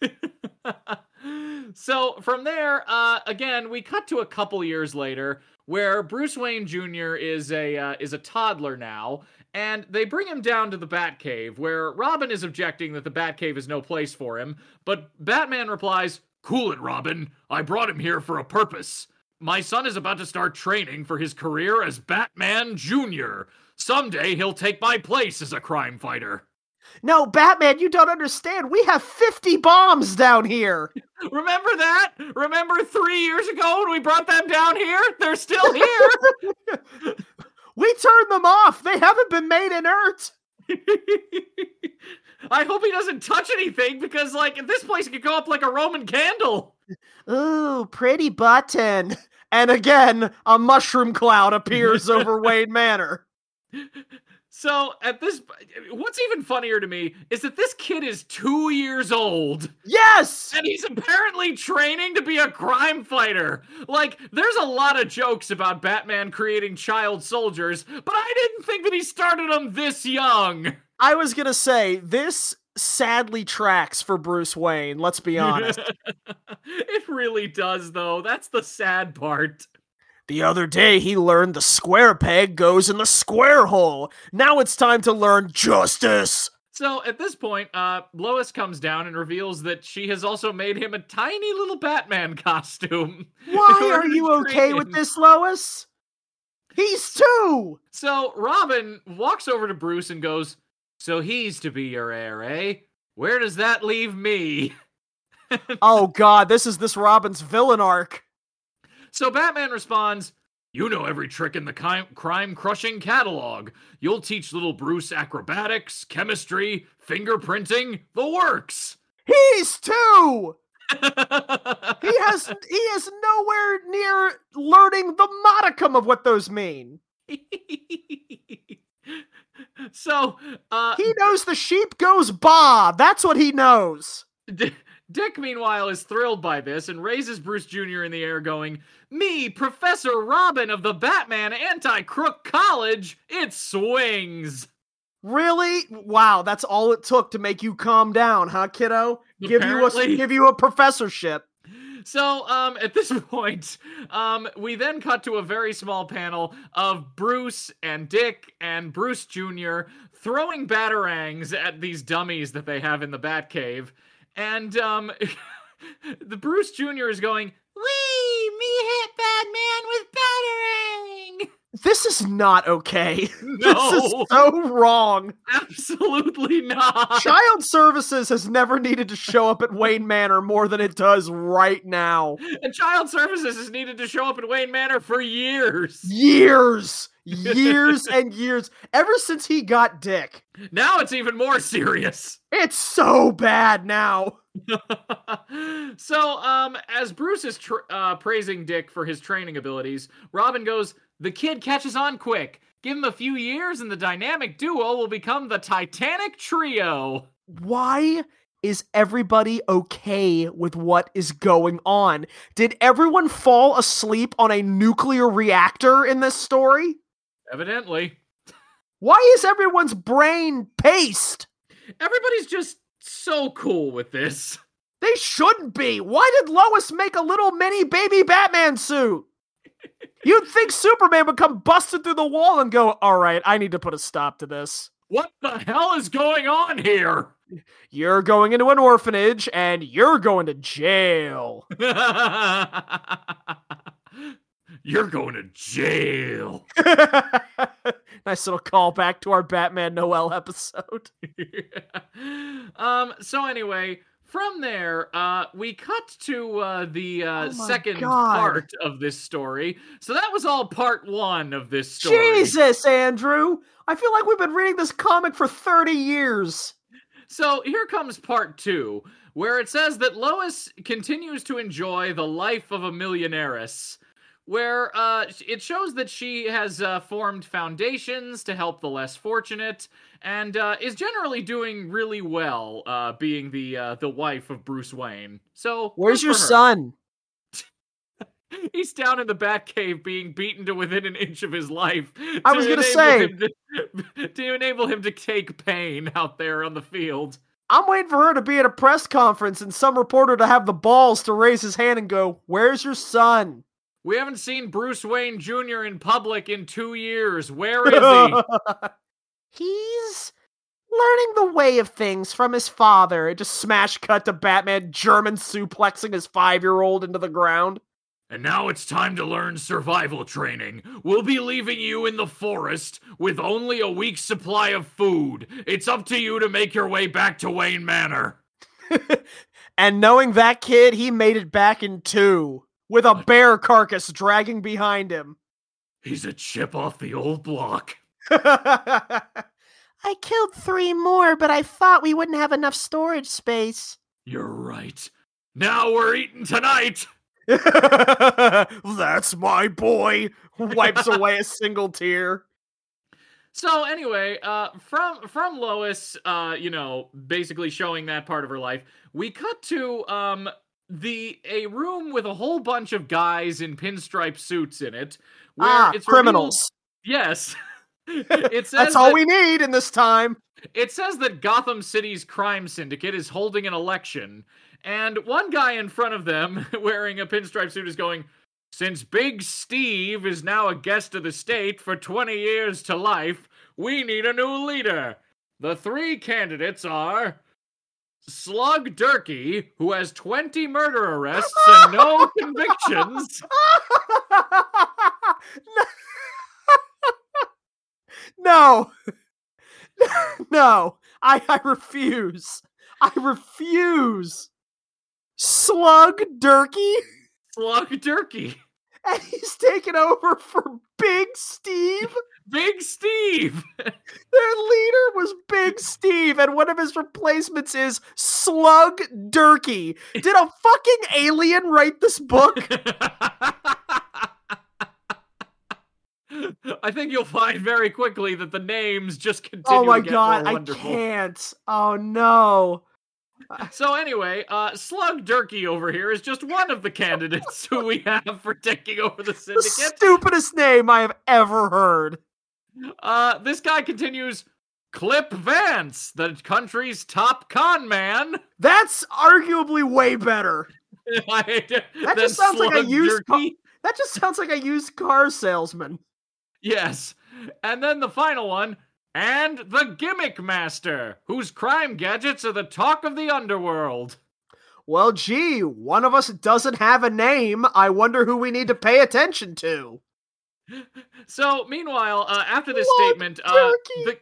so from there, uh, again, we cut to a couple years later, where Bruce Wayne Jr. is a uh, is a toddler now, and they bring him down to the Batcave, where Robin is objecting that the Batcave is no place for him, but Batman replies, "Cool it, Robin. I brought him here for a purpose. My son is about to start training for his career as Batman Jr. Someday he'll take my place as a crime fighter." No, Batman, you don't understand. We have 50 bombs down here. Remember that? Remember three years ago when we brought them down here? They're still here. We turned them off. They haven't been made inert. I hope he doesn't touch anything because, like, this place could go up like a Roman candle. Ooh, pretty button. And again, a mushroom cloud appears over Wayne Manor. So, at this, what's even funnier to me is that this kid is two years old. Yes! And he's apparently training to be a crime fighter. Like, there's a lot of jokes about Batman creating child soldiers, but I didn't think that he started them this young. I was gonna say, this sadly tracks for Bruce Wayne, let's be honest. it really does, though. That's the sad part. The other day, he learned the square peg goes in the square hole. Now it's time to learn justice. So at this point, uh, Lois comes down and reveals that she has also made him a tiny little Batman costume. Why are you okay with this, Lois? He's two! So Robin walks over to Bruce and goes, So he's to be your heir, eh? Where does that leave me? Oh god, this is this Robin's villain arc. So Batman responds, You know every trick in the crime crushing catalog. You'll teach little Bruce acrobatics, chemistry, fingerprinting, the works. He's two! He has he is nowhere near learning the modicum of what those mean. so, uh, He knows the sheep goes ba. That's what he knows. D- Dick, meanwhile, is thrilled by this and raises Bruce Jr. in the air, going, Me, Professor Robin of the Batman Anti Crook College, it swings. Really? Wow, that's all it took to make you calm down, huh, kiddo? Give you a give you a professorship. So, um, at this point, um, we then cut to a very small panel of Bruce and Dick and Bruce Jr. throwing batarangs at these dummies that they have in the Batcave, and um, the Bruce Jr. is going, "Wee, me hit Batman with batarang." This is not okay. No. This is so wrong. Absolutely not. Child Services has never needed to show up at Wayne Manor more than it does right now. And Child Services has needed to show up in Wayne Manor for years. Years, years, and years. Ever since he got Dick. Now it's even more serious. It's so bad now. so, um, as Bruce is tr- uh, praising Dick for his training abilities, Robin goes, The kid catches on quick. Give him a few years, and the dynamic duo will become the Titanic Trio. Why is everybody okay with what is going on? Did everyone fall asleep on a nuclear reactor in this story? Evidently. Why is everyone's brain paste? Everybody's just so cool with this. They shouldn't be. Why did Lois make a little mini baby Batman suit? You'd think Superman would come busted through the wall and go, All right, I need to put a stop to this. What the hell is going on here? You're going into an orphanage and you're going to jail. You're going to jail. nice little callback to our Batman Noel episode. um. So anyway, from there, uh, we cut to uh, the uh, Oh second God. part of this story. So that was all part one of this story. Jesus, Andrew. I feel like we've been reading this comic for 30 years. So here comes part two, where it says that Lois continues to enjoy the life of a millionairess, where uh, it shows that she has uh, formed foundations to help the less fortunate, and uh, is generally doing really well, uh, being the uh, the wife of Bruce Wayne. So Where's your her. son? He's down in the Batcave being beaten to within an inch of his life. I was gonna say- to, to enable him to take pain out there on the field. I'm waiting for her to be at a press conference and some reporter to have the balls to raise his hand and go, Where's your son? We haven't seen Bruce Wayne Jr. in public in two years. Where is he? He's learning the way of things from his father. It just smash cut to Batman German suplexing his five year old into the ground. and now it's time to learn survival training. We'll be leaving you in the forest with only a week's supply of food. It's up to you to make your way back to Wayne Manor. And knowing that kid, he made it back in two with a bear carcass dragging behind him. He's a chip off the old block. I killed three more, but I thought we wouldn't have enough storage space. You're right. Now we're eating tonight. That's my boy. Wipes away a single tear. So anyway, uh, from from Lois, uh, you know, basically showing that part of her life, we cut to um the a room with a whole bunch of guys in pinstripe suits in it. Where ah, it's revealed- criminals. Yes. it says That's all that- we need in this time. It says that Gotham City's crime syndicate is holding an election, and one guy in front of them, wearing a pinstripe suit, is going, Since Big Steve is now a guest of the state for 20 years to life, we need a new leader. The three candidates are Slug Durkee, who has 20 murder arrests and no convictions. no. no. I, I refuse. I refuse. Slug Durkee? Slug Durkee. And he's taken over for Big Steve? Big Steve. Their leader was Big Steve, and one of his replacements is Slug Durkee. Did a fucking alien write this book? I think you'll find very quickly that the names just continue Oh my god, I can't. Oh no. So anyway, uh, Slug Durkee over here is just one of the candidates who we have for taking over the syndicate. The stupidest name I have ever heard. Uh, this guy continues. Clip Vance, the country's top con man. That's arguably way better. that just sounds like a used car- That just sounds like a used car salesman. Yes. And then the final one, and the Gimmick Master, whose crime gadgets are the talk of the underworld. Well, gee, one of us doesn't have a name. I wonder who we need to pay attention to. So, meanwhile, uh, after this statement, uh, the,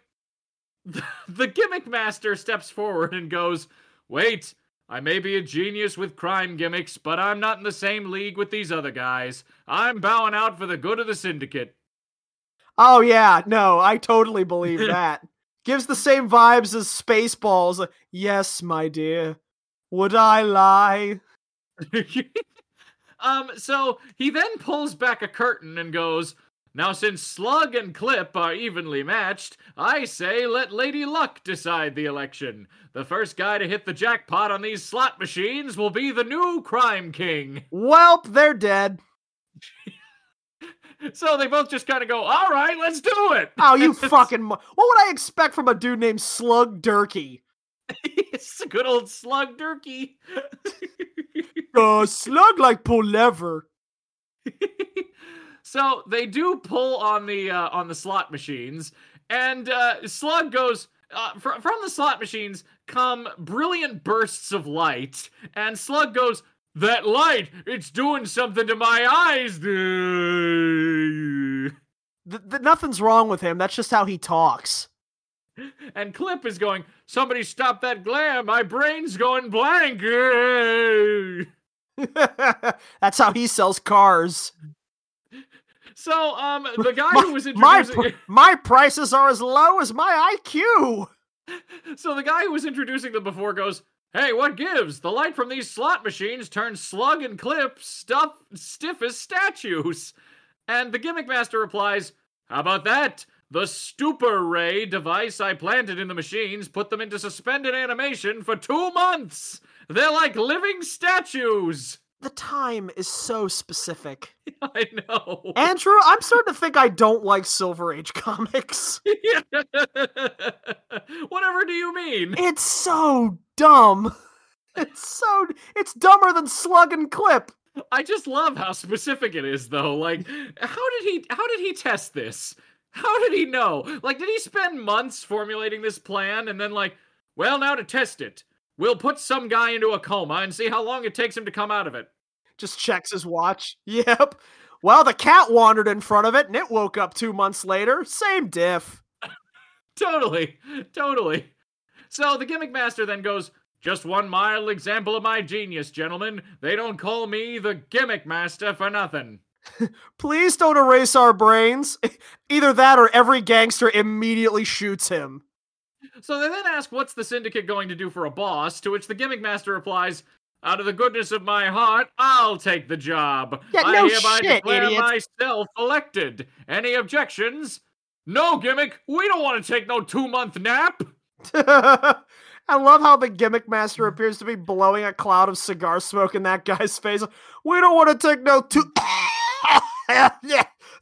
the the gimmick master steps forward and goes, "Wait, I may be a genius with crime gimmicks, but I'm not in the same league with these other guys. I'm bowing out for the good of the syndicate." Oh yeah, no, I totally believe that. Gives the same vibes as Spaceballs. Yes, my dear. Would I lie? um, so he then pulls back a curtain and goes, Now, since Slug and Clip are evenly matched, I say let Lady Luck decide the election. The first guy to hit the jackpot on these slot machines will be the new Crime King. Welp, they're dead. So they both just kind of go, All right, let's do it. Oh, you fucking. Mo- what would I expect from a dude named Slug Durkee? it's a good old Slug Durkee. Uh, slug like pull lever. so they do pull on the uh, on the slot machines, and uh, Slug goes. Uh, fr- from the slot machines come brilliant bursts of light, and Slug goes, "That light, it's doing something to my eyes." Th- th- nothing's wrong with him. That's just how he talks. And Clip is going, "Somebody stop that glare! My brain's going blank." That's how he sells cars. So, um, the guy My, who was my, introducing. pr- my prices are as low as my IQ. So the guy who was introducing them before goes, "Hey, what gives? The light from these slot machines turns Slug and Clip stuff stiff as statues." And the gimmick master replies, "How about that? The stupor ray device I planted in the machines put them into suspended animation for two months. They're like living statues." The time is so specific. I know. Andrew, I'm starting to think I don't like Silver Age comics. Whatever do you mean? It's so dumb. It's so it's dumber than Slug and Clip. I just love how specific it is though. Like how did he how did he test this? How did he know? Like did he spend months formulating this plan and then like, well now to test it, we'll put some guy into a coma and see how long it takes him to come out of it. Just checks his watch. Yep. Well, the cat wandered in front of it and it woke up two months later. Same diff. Totally. Totally. So the gimmick master then goes, just one mild example of my genius, gentlemen. They don't call me the gimmick master for nothing. Please don't erase our brains. Either that or every gangster immediately shoots him. So they then ask, What's the syndicate going to do for a boss? To which the gimmick master replies, Out of the goodness of my heart, I'll take the job. Yeah, I hereby shit, declare idiot." myself elected. Any objections? No, gimmick, we don't want to take no two month nap. I love how the gimmick master appears to be blowing a cloud of cigar smoke in that guy's face. We don't want to take no two.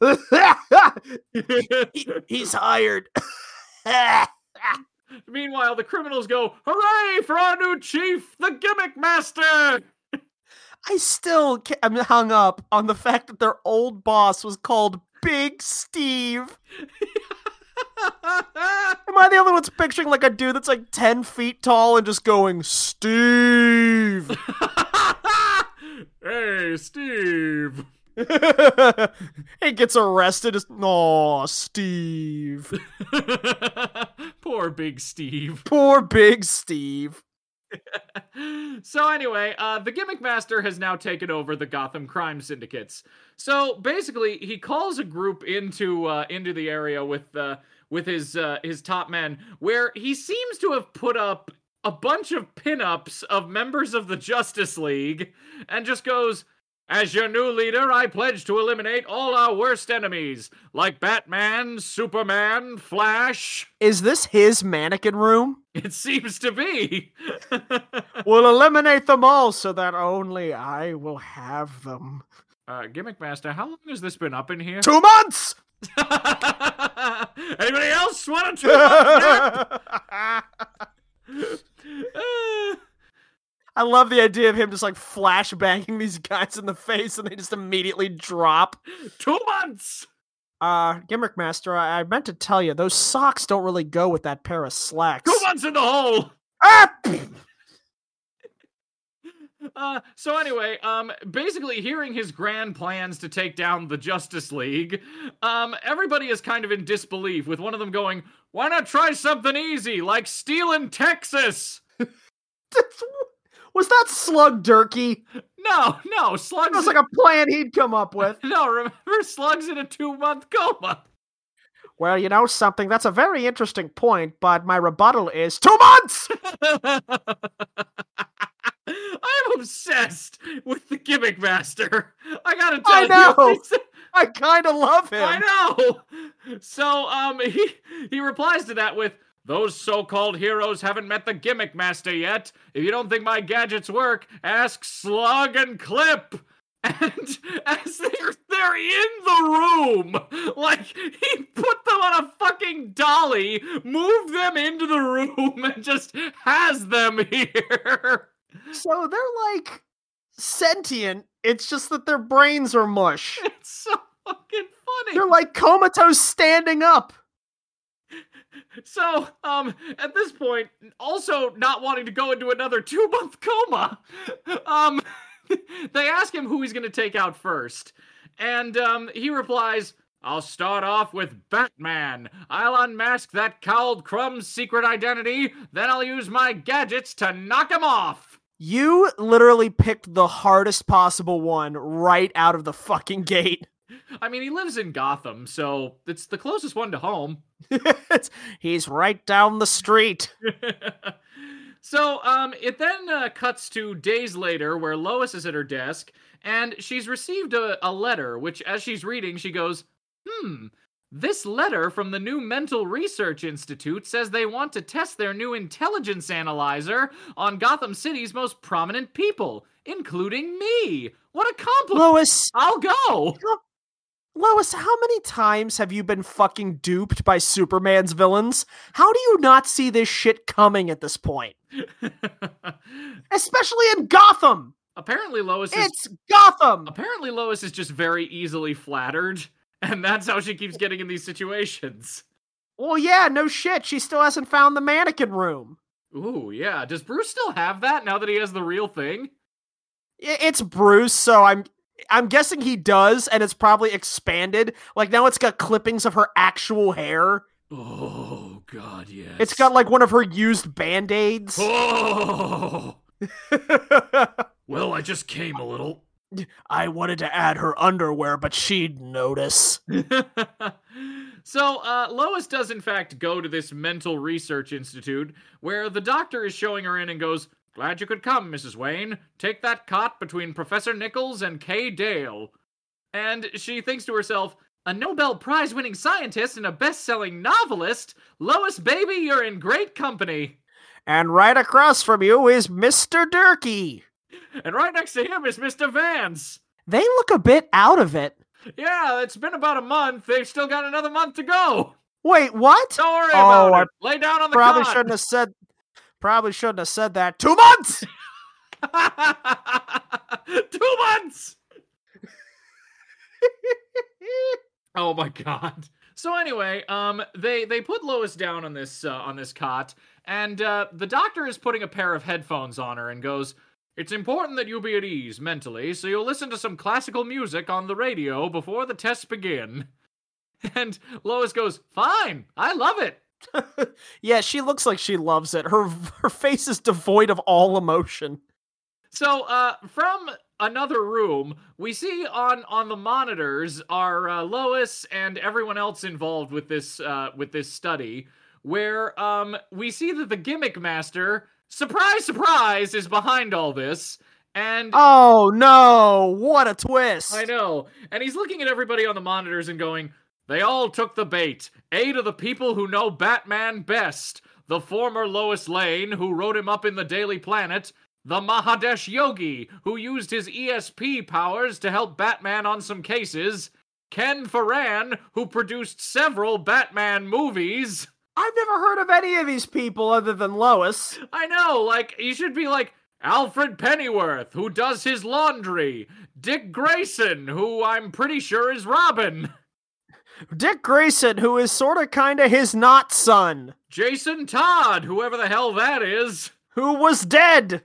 He- he's hired. Meanwhile, the criminals go, Hooray for our new chief, the gimmick master! I still am hung up on the fact that their old boss was called Big Steve. Am I the only one's picturing like a dude that's like 10 feet tall and just going, Steve? hey, Steve. he gets arrested. Aw, Steve. Poor big Steve. Poor Big Steve. so anyway, uh, the gimmick master has now taken over the Gotham crime syndicates. So basically, he calls a group into uh, into the area with uh, with his uh, his top men, where he seems to have put up a bunch of pinups of members of the Justice League, and just goes. As your new leader, I pledge to eliminate all our worst enemies, like Batman, Superman, Flash. Is this his mannequin room? It seems to be. We'll eliminate them all so that only I will have them. Uh, Gimmick Master, how long has this been up in here? Two months! Anybody else want a two month nap? I love the idea of him just like flash banging these guys in the face and they just immediately drop. Two months. Uh, Gimmick Master, I, I meant to tell you, those socks don't really go with that pair of slacks. Two months in the hole. Ah! Uh, so anyway, um, basically hearing his grand plans to take down the Justice League, um, everybody is kind of in disbelief. With one of them going, "Why not try something easy, like stealing Texas?" Was that Slug Durkee? No, no, Slug That was like a plan he'd come up with. no, remember Slugs in a two-month coma. Well, you know something, that's a very interesting point, but my rebuttal is two months! I'm obsessed with the gimmick master. I gotta tell I you. know. he's- I kind of love him. I know. So um he he replies to that with those so-called heroes haven't met the gimmick master yet. If you don't think my gadgets work, ask Slug and Clip. And as they're they're in the room, like he put them on a fucking dolly, moved them into the room, and just has them here. So they're like sentient. It's just that their brains are mush. It's so fucking funny. They're like comatose standing up. So, um, at this point, also not wanting to go into another two month coma, um, they ask him who he's going to take out first. And, um, he replies, I'll start off with Batman. I'll unmask that cowled Crumb's secret identity, then I'll use my gadgets to knock him off. You literally picked the hardest possible one right out of the fucking gate. I mean, he lives in Gotham, so it's the closest one to home. He's right down the street. so um it then uh, cuts to days later where lois is at her desk and she's received a, a letter which as she's reading she goes hmm this letter from the new mental research institute says they want to test their new intelligence analyzer on gotham city's most prominent people including me what a compliment Lois, i'll go Lois, how many times have you been fucking duped by Superman's villains? How do you not see this shit coming at this point? Especially in Gotham! apparently lois is It's Gotham! apparently lois is just very easily flattered and that's how she keeps getting in these situations Well, yeah, no shit. She still hasn't found the mannequin room. Ooh, yeah. Does Bruce still have that now that he has the real thing? It's Bruce, so I'm I'm guessing he does, and it's probably expanded. Like now, it's got clippings of her actual hair. Oh God, yes. It's got like one of her used band aids. Oh. Well, I just came a little. I wanted to add her underwear, but she'd notice. so, uh, Lois does in fact go to this mental research institute where the doctor is showing her in and goes, Glad you could come, Mrs. Wayne. Take that cot between Professor Nichols and Kay Dale. And she thinks to herself, a Nobel Prize winning scientist and a best selling novelist? Lois, baby, you're in great company. And right across from you is Mr. Durkee. And right next to him is Mr. Vance. They look a bit out of it. Yeah, it's been about a month. They've still got another month to go. Wait, what? Don't worry Oh, about I it. Lay down on the Probably cot. shouldn't have said. Probably shouldn't have said that. Two months. Two months. oh my god. So anyway, um, they they put Lois down on this uh, on this cot, and uh, the doctor is putting a pair of headphones on her and goes, "It's important that you be at ease mentally, so you'll listen to some classical music on the radio before the tests begin." And Lois goes, "Fine, I love it." yeah, she looks like she loves it. Her her face is devoid of all emotion. So, uh, from another room, we see on on the monitors are uh, Lois and everyone else involved with this uh, with this study, where um we see that the gimmick master, surprise, surprise, is behind all this, and Oh no! What a twist! I know, and he's looking at everybody on the monitors and going, "They all took the bait. Eight of the people who know Batman best." The former Lois Lane, who wrote him up in the Daily Planet, the Mahadesh Yogi, who used his ESP powers to help Batman on some cases, Ken Ferran, who produced several Batman movies. I've never heard of any of these people other than Lois. I know, like, you should be like, Alfred Pennyworth, who does his laundry, Dick Grayson, who I'm pretty sure is Robin, Dick Grayson, who is sort of kind of his not son, Jason Todd, whoever the hell that is, who was dead.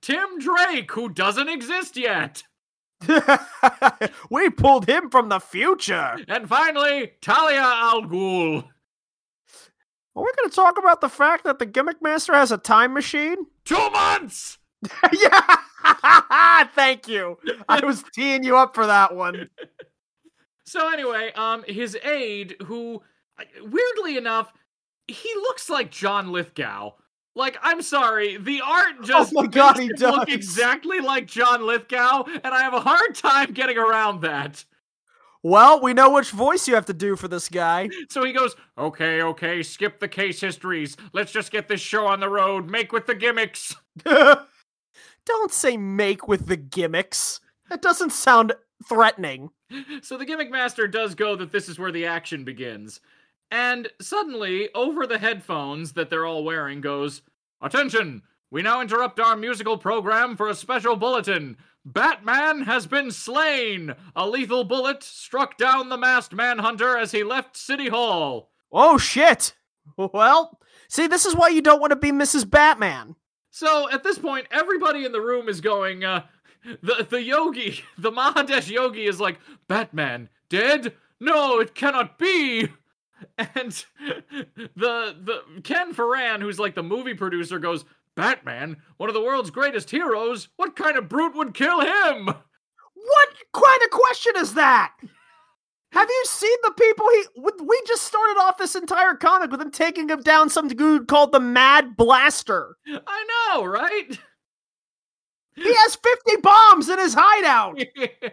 Tim Drake, who doesn't exist yet, we pulled him from the future. and finally, Talia Al Ghul. Are we going to talk about the fact that the Gimmick Master has a time machine? Two months! yeah! Thank you. I was teeing you up for that one. So anyway, um, his aide, who weirdly enough, he looks like John Lithgow. Like, I'm sorry, the art just Oh my God, he him look exactly like John Lithgow, and I have a hard time getting around that. Well, we know which voice you have to do for this guy. So he goes, "Okay, okay, skip the case histories. Let's just get this show on the road. Make with the gimmicks." Don't say make with the gimmicks. That doesn't sound threatening. So the gimmick master does go that this is where the action begins. And suddenly, over the headphones that they're all wearing, goes, Attention! We now interrupt our musical program for a special bulletin. Batman has been slain! A lethal bullet struck down the masked manhunter as he left City Hall. Oh shit. Well, see, this is why you don't want to be Mrs. Batman. So at this point, everybody in the room is going, uh, the, the yogi, the Mahadesh yogi is like, Batman, dead? No, it cannot be! And the the Ken Ferran, who's like the movie producer, goes, Batman, one of the world's greatest heroes. What kind of brute would kill him? What kind of question is that? Have you seen the people he? We just started off this entire comic with him taking him down some dude called the Mad Blaster. I know, right? He has fifty bombs in his hideout.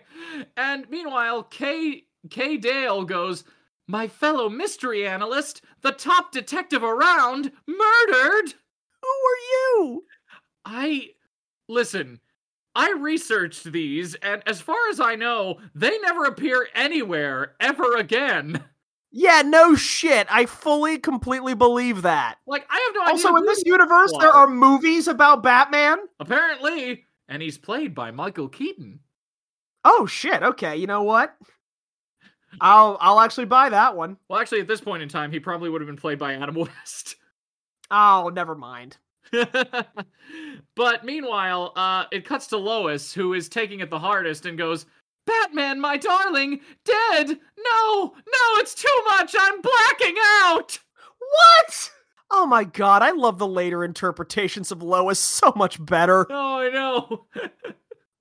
and meanwhile, Kay Kay Dale goes, "My fellow mystery analyst, the top detective around, murdered." Who are you? I listen. I researched these, and as far as I know, they never appear anywhere ever again. Yeah, no shit. I fully, completely believe that. Like I have no idea. Also, in this universe, people there are movies about Batman. apparently, and he's played by Michael Keaton. Oh shit. Okay, you know what? I'll I'll actually buy that one. Well, actually, at this point in time, he probably would have been played by Adam West. Oh, never mind. but meanwhile, uh, it cuts to Lois, who is taking it the hardest, and goes, "Batman, my darling, dead! No, no, it's too much. I'm blacking out." What? Oh my god, I love the later interpretations of Lois so much better. Oh, I know.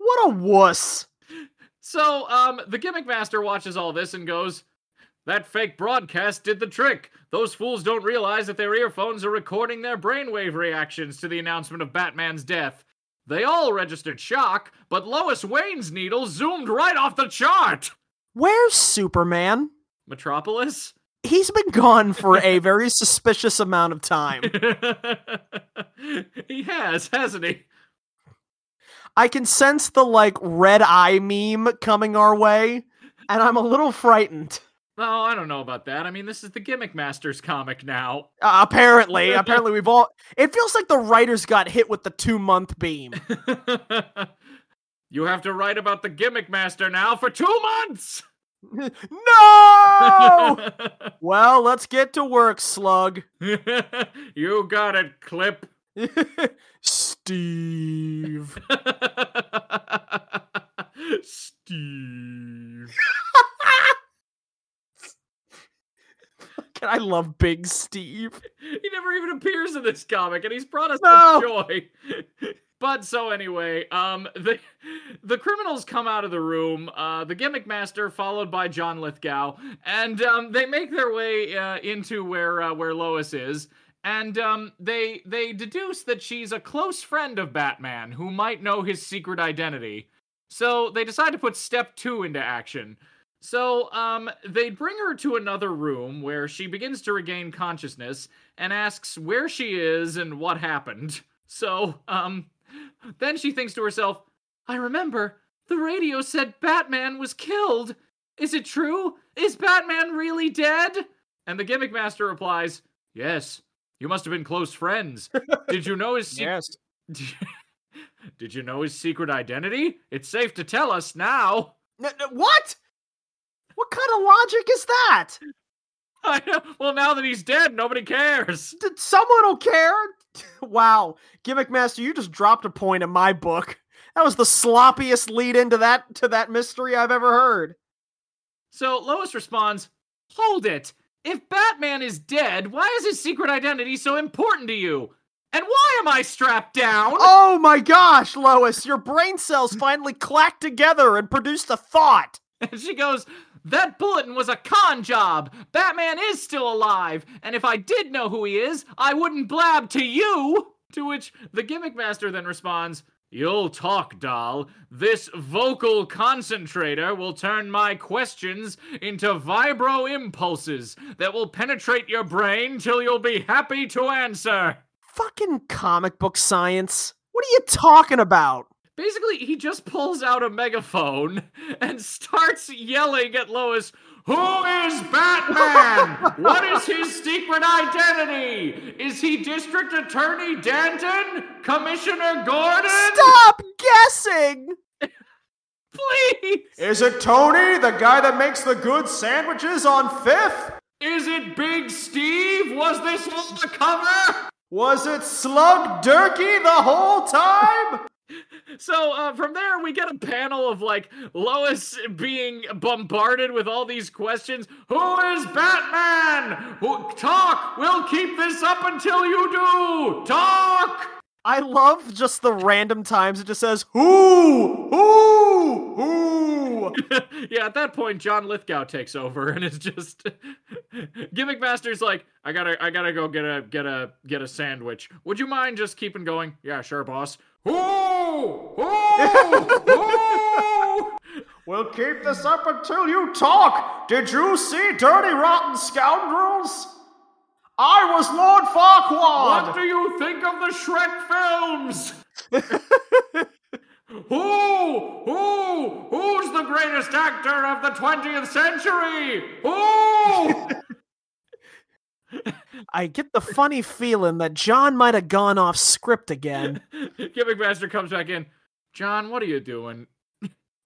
What a wuss. so, um, the gimmick master watches all this and goes, "That fake broadcast did the trick. Those fools don't realize that their earphones are recording their brainwave reactions to the announcement of Batman's death." They all registered shock, but Lois Wayne's needle zoomed right off the chart. Where's Superman? Metropolis? He's been gone for a very suspicious amount of time. he has, hasn't he? I can sense the like red eye meme coming our way, and I'm a little frightened. Oh, I don't know about that. I mean, this is the Gimmick Masters comic now. Uh, apparently, apparently we've all. It feels like the writers got hit with the two month beam. you have to write about the Gimmick Master now for two months! No! well, let's get to work, Slug. you got it, Clip. Steve. Steve. I love Big Steve? He never even appears in this comic, and he's brought us No. joy. But so anyway, um, the the criminals come out of the room. Uh, the gimmick master, followed by John Lithgow, and um, they make their way uh, into where uh, where Lois is. And um, they they deduce that she's a close friend of Batman who might know his secret identity. So they decide to put step two into action. So, um, they bring her to another room where she begins to regain consciousness and asks where she is and what happened. So, um, then she thinks to herself, I remember, the radio said Batman was killed. Is it true? Is Batman really dead? And the gimmick master replies, Yes, you must have been close friends. Did you know his secret? Yes. Did you know his secret identity? It's safe to tell us now. What? What kind of logic is that? I. Well, now that he's dead, nobody cares. Did someone will care? wow, gimmick master, you just dropped a point in my book. That was the sloppiest lead into that to that mystery I've ever heard. So Lois responds, Hold it! If Batman is dead, why is his secret identity so important to you? And why am I strapped down? Oh my gosh, Lois, your brain cells finally clacked together and produced a thought. And she goes, That bulletin was a con job. Batman is still alive. And if I did know who he is, I wouldn't blab to you. To which the gimmick master then responds, You'll talk, doll. This vocal concentrator will turn my questions into vibro impulses that will penetrate your brain till you'll be happy to answer. Fucking comic book science. What are you talking about? Basically, he just pulls out a megaphone and starts yelling at Lois, Who is Batman? what is his secret identity? Is he District Attorney Danton? Commissioner Gordon? Stop guessing! Please! Is it Tony, the guy that makes the good sandwiches on Fifth? Is it Big Steve? Was this on the cover? Was it Slug Durkee the whole time? So uh, from there, we get a panel of like Lois being bombarded with all these questions. Who is Batman? Who, talk. We'll keep this up until you do. Talk. I love just the random times it just says who, who, who. yeah, at that point, John Lithgow takes over and is just gimmick master's like, I gotta, I gotta go get a, get a, get a sandwich. Would you mind just keeping going? Yeah, sure, boss. Who, who, who? We'll keep this up until you talk. Did you see Dirty Rotten Scoundrels? I was Lord Farquaad. What do you think of the Shrek films? Who? Who? Who's the greatest actor of the 20th century? Who? I get the funny feeling that John might have gone off script again. Gimmick Master comes back in. John, what are you doing?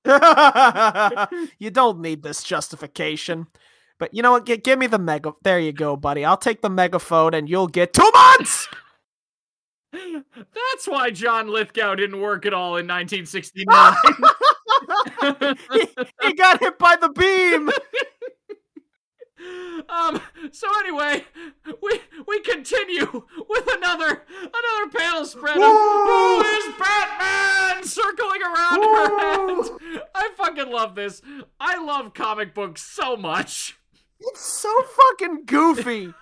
you don't need this justification. But you know what? G- give me the mega. There you go, buddy. I'll take the megaphone and you'll get two months! That's why John Lithgow didn't work at all in 1969. he, he got hit by the beam! Um so anyway we we continue with another another panel spread of who is batman circling around her head? I fucking love this. I love comic books so much. It's so fucking goofy.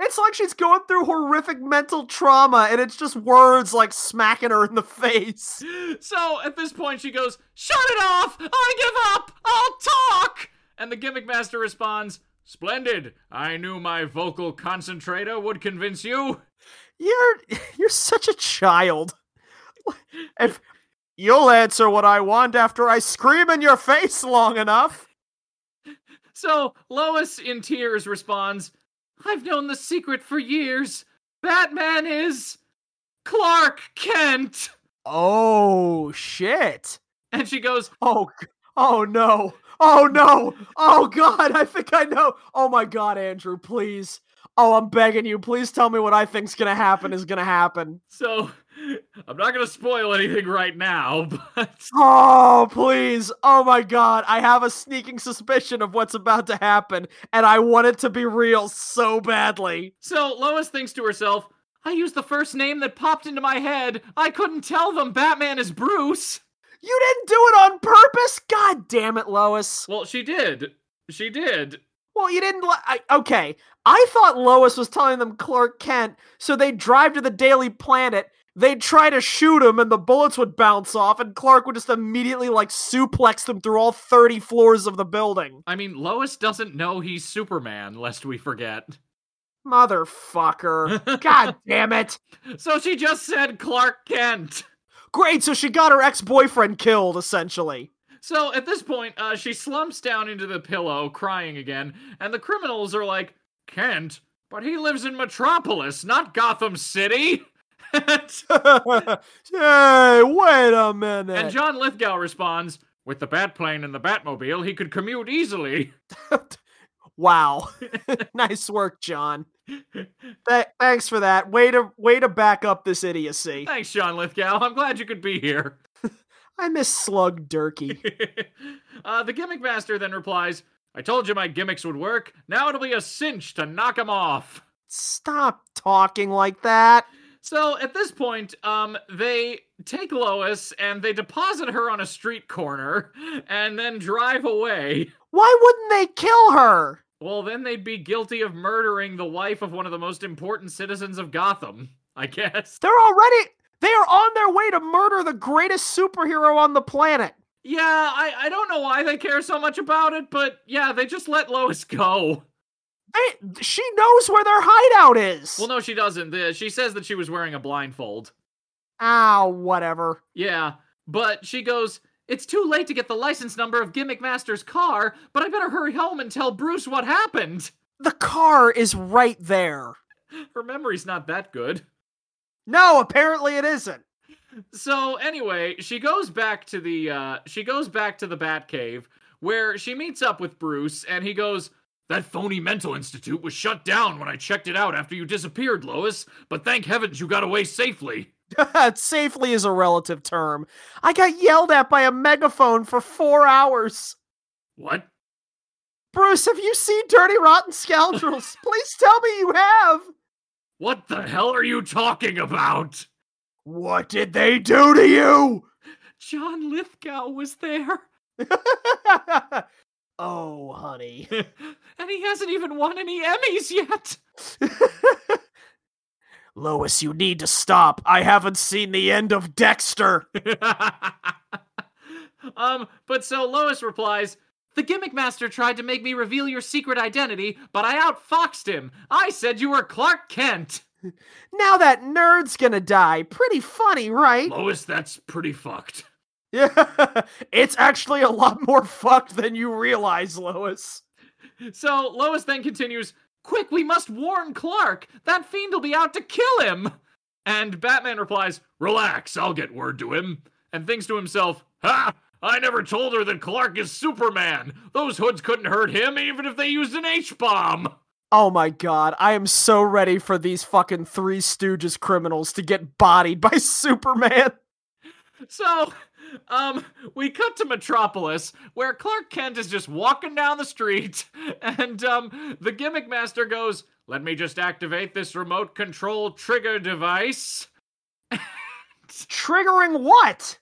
It's like she's going through horrific mental trauma and it's just words like smacking her in the face. so at this point she goes shut it off! I give up! I'll talk! And the gimmick master responds splendid i knew my vocal concentrator would convince you You're you're such a child. If you'll answer what I want after I scream in your face long enough. So Lois, in tears, responds, I've known the secret for years. Batman is Clark Kent. Oh shit. And she goes, Oh oh no. Oh no. Oh god, I think I know. Oh my god, Andrew, please. Oh, I'm begging you, please tell me what I think's gonna happen is gonna happen. So I'm not going to spoil anything right now, but Oh, please. Oh my god. I have a sneaking suspicion of what's about to happen, and I want it to be real so badly. so Lois thinks to herself, I used the first name that popped into my head. I couldn't tell them Batman is Bruce. You didn't do it on purpose? God damn it, Lois. Well, she did. She did. Well, you didn't. Li- I, okay. I thought Lois was telling them Clark Kent, so they'd drive to the Daily Planet. They'd try to shoot him, and the bullets would bounce off, and Clark would just immediately, like, suplex them through all 30 floors of the building. I mean, Lois doesn't know he's Superman, lest we forget. Motherfucker. God damn it. So she just said Clark Kent. Great, so she got her ex boyfriend killed, essentially. So at this point, uh, she slumps down into the pillow, crying again, and the criminals are like, Kent, but he lives in Metropolis, not Gotham City. hey, wait a minute. and John Lithgow responds, "With the Batplane and the Batmobile, he could commute easily." wow. nice work, John. Th- thanks for that. Way to way to back up this idiocy. Thanks, Sean Lithgow. I'm glad you could be here. I miss Slug Durkee. uh, the gimmick master then replies, "I told you my gimmicks would work. Now it'll be a cinch to knock him off." Stop talking like that. So at this point, um, they take Lois and they deposit her on a street corner and then drive away. Why wouldn't they kill her? Well, then they'd be guilty of murdering the wife of one of the most important citizens of Gotham, I guess. They're already they are on their way to murder the greatest superhero on the planet. Yeah, I, I don't know why they care so much about it, but yeah, they just let Lois go. They, she knows where their hideout is. Well, no, she doesn't. She says that she was wearing a blindfold. Ow, whatever. Yeah, but she goes, It's too late to get the license number of Gimmick Master's car, but I better hurry home and tell Bruce what happened. The car is right there. Her memory's not that good. No, apparently it isn't. So anyway, she goes back to the uh she goes back to the Batcave where she meets up with Bruce and he goes, "That phony mental institute was shut down when I checked it out after you disappeared, Lois, but thank heavens you got away safely." Safely is a relative term. I got yelled at by a megaphone for four hours. What? Bruce, have you seen Dirty Rotten Scoundrels? Please tell me you have. What the hell are you talking about? What did they do to you? John Lithgow was there. oh, honey. and he hasn't even won any Emmys yet. Lois, you need to stop. I haven't seen the end of Dexter. um, but so Lois replies, The gimmick master tried to make me reveal your secret identity, but I outfoxed him. I said you were Clark Kent. Now that nerd's gonna die. Pretty funny, right? Lois, that's pretty fucked. Yeah, it's actually a lot more fucked than you realize, Lois. So Lois then continues, Quick, we must warn Clark. That fiend will be out to kill him. And Batman replies, Relax, I'll get word to him. And thinks to himself, Ha! I never told her that Clark is Superman. Those hoods couldn't hurt him even if they used an H bomb. Oh my god, I am so ready for these fucking Three Stooges criminals to get bodied by Superman. So, um, we cut to Metropolis, where Clark Kent is just walking down the street, and um, the gimmick master goes, "Let me just activate this remote control trigger device." Triggering what?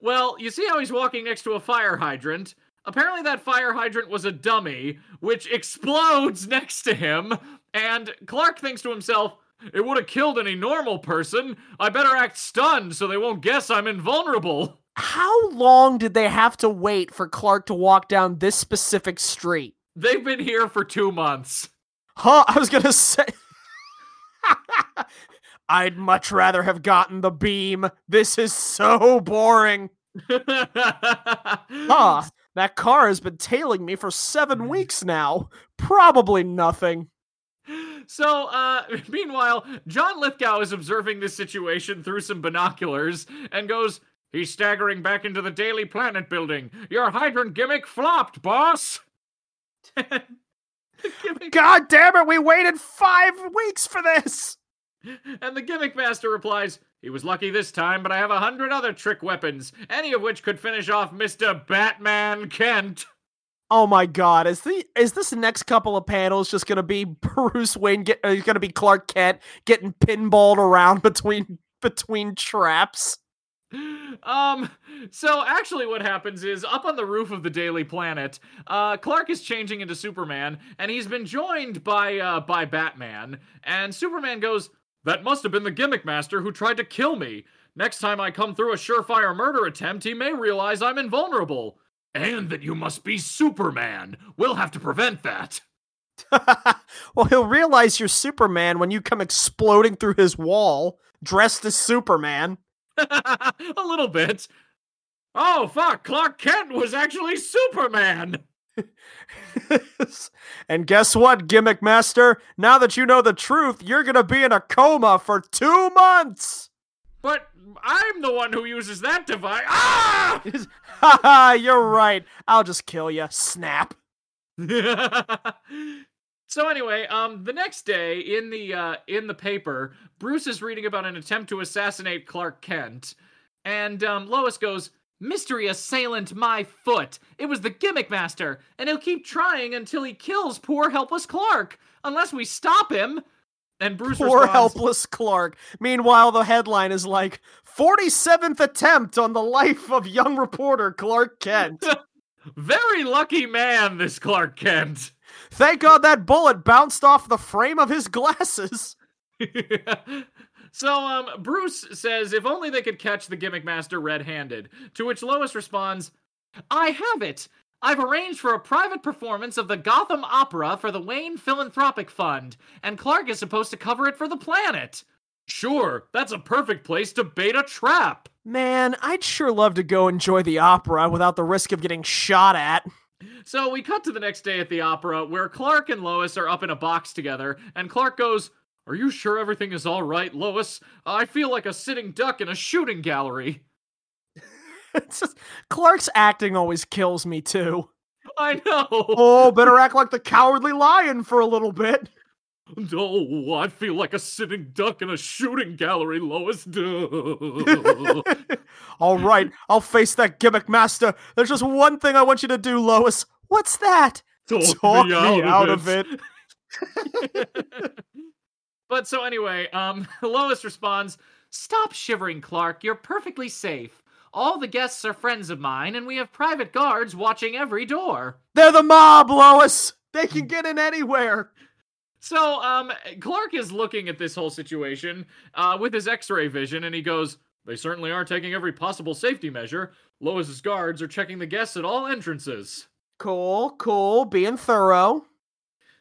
Well, you see how he's walking next to a fire hydrant? Apparently, that fire hydrant was a dummy, which explodes next to him, and Clark thinks to himself, it would have killed any normal person. I better act stunned so they won't guess I'm invulnerable. How long did they have to wait for Clark to walk down this specific street? They've been here for two months. Huh, I was gonna say. I'd much rather have gotten the beam. This is so boring. Ah, that car has been tailing me for seven weeks now. Probably nothing. So, uh, meanwhile, John Lithgow is observing this situation through some binoculars and goes, He's staggering back into the Daily Planet building. Your hydrant gimmick flopped, boss. gimmick... God damn it, we waited five weeks for this. And the gimmick master replies, He was lucky this time, but I have a hundred other trick weapons, any of which could finish off Mr. Batman Kent. Oh my god, is the is this next couple of panels just gonna be Bruce Wayne get uh, gonna be Clark Kent getting pinballed around between between traps? Um, so actually what happens is up on the roof of the Daily Planet, uh, Clark is changing into Superman, and he's been joined by uh by Batman, and Superman goes, That must have been the gimmick master who tried to kill me. Next time I come through a surefire murder attempt, he may realize I'm invulnerable. And that you must be Superman. We'll have to prevent that. well, he'll realize you're Superman when you come exploding through his wall, dressed as Superman. a little bit. Oh, fuck. Clark Kent was actually Superman. and guess what, Gimmick Master? Now that you know the truth, you're gonna be in a coma for two months! But I'm the one who uses that device. Ah! Haha, you're right. I'll just kill you. Snap. So anyway, um, the next day in the uh, in the paper, Bruce is reading about an attempt to assassinate Clark Kent, and um, Lois goes, "Mystery assailant, my foot. It was the gimmick master, and he'll keep trying until he kills poor helpless Clark, unless we stop him." And Bruce Poor responds, helpless Clark. Meanwhile, the headline is like 47th attempt on the life of young reporter Clark Kent. "Very lucky man, this Clark Kent." Thank God that bullet bounced off the frame of his glasses. so um Bruce says if only they could catch the gimmick master red-handed. To which Lois responds, "I have it. I've arranged for a private performance of the Gotham Opera for the Wayne Philanthropic Fund, and Clark is supposed to cover it for the planet." Sure, that's a perfect place to bait a trap. Man, I'd sure love to go enjoy the opera without the risk of getting shot at. So we cut to the next day at the opera where Clark and Lois are up in a box together, and Clark goes, Are you sure everything is all right, Lois? I feel like a sitting duck in a shooting gallery. It's just, Clark's acting always kills me too. I know. Oh, better act like the cowardly lion for a little bit. No, I feel like a sitting duck in a shooting gallery, Lois. Duh. All right, I'll face that gimmick master. There's just one thing I want you to do, Lois. What's that? Talk, me, out, of it. but so anyway, um, Lois responds, "Stop shivering, Clark. You're perfectly safe. All the guests are friends of mine, and we have private guards watching every door." They're the mob, Lois. They can get in anywhere. So, um, Clark is looking at this whole situation uh, with his X-ray vision, and he goes, "They certainly are taking every possible safety measure. Lois's guards are checking the guests at all entrances." Cool, cool, being thorough.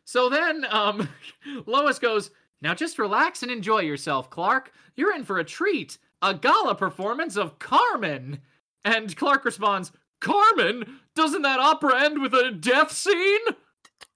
So then, um, Lois goes, "Now just relax and enjoy yourself, Clark. You're in for a treat. A gala performance of Carmen." And Clark responds, "Carmen? Doesn't that opera end with a death scene?"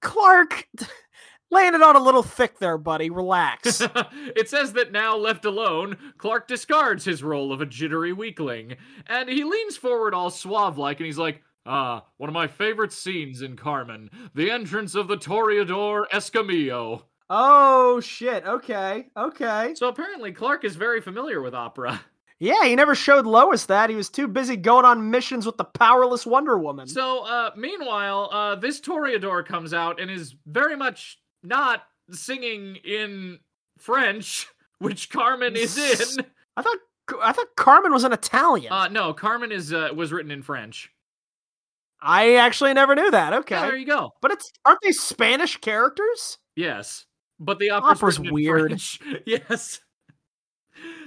Clark, laying it on a little thick there, buddy. Relax. it says that now left alone, Clark discards his role of a jittery weakling, and he leans forward all suave like, and he's like, Ah, one of my favorite scenes in Carmen, the entrance of the Toreador Escamillo. oh shit. Okay, okay. So apparently Clark is very familiar with opera. Yeah, he never showed Lois that. He was too busy going on missions with the powerless Wonder Woman. So, uh, meanwhile, uh, this Toreador comes out and is very much not singing in French, which Carmen is in. I thought I thought Carmen was an Italian. Uh, no, Carmen is uh, was written in French. I actually never knew that. Okay. Yeah, there you go. But it's aren't they Spanish characters? Yes, but the opera's, Opera's weird. Yes.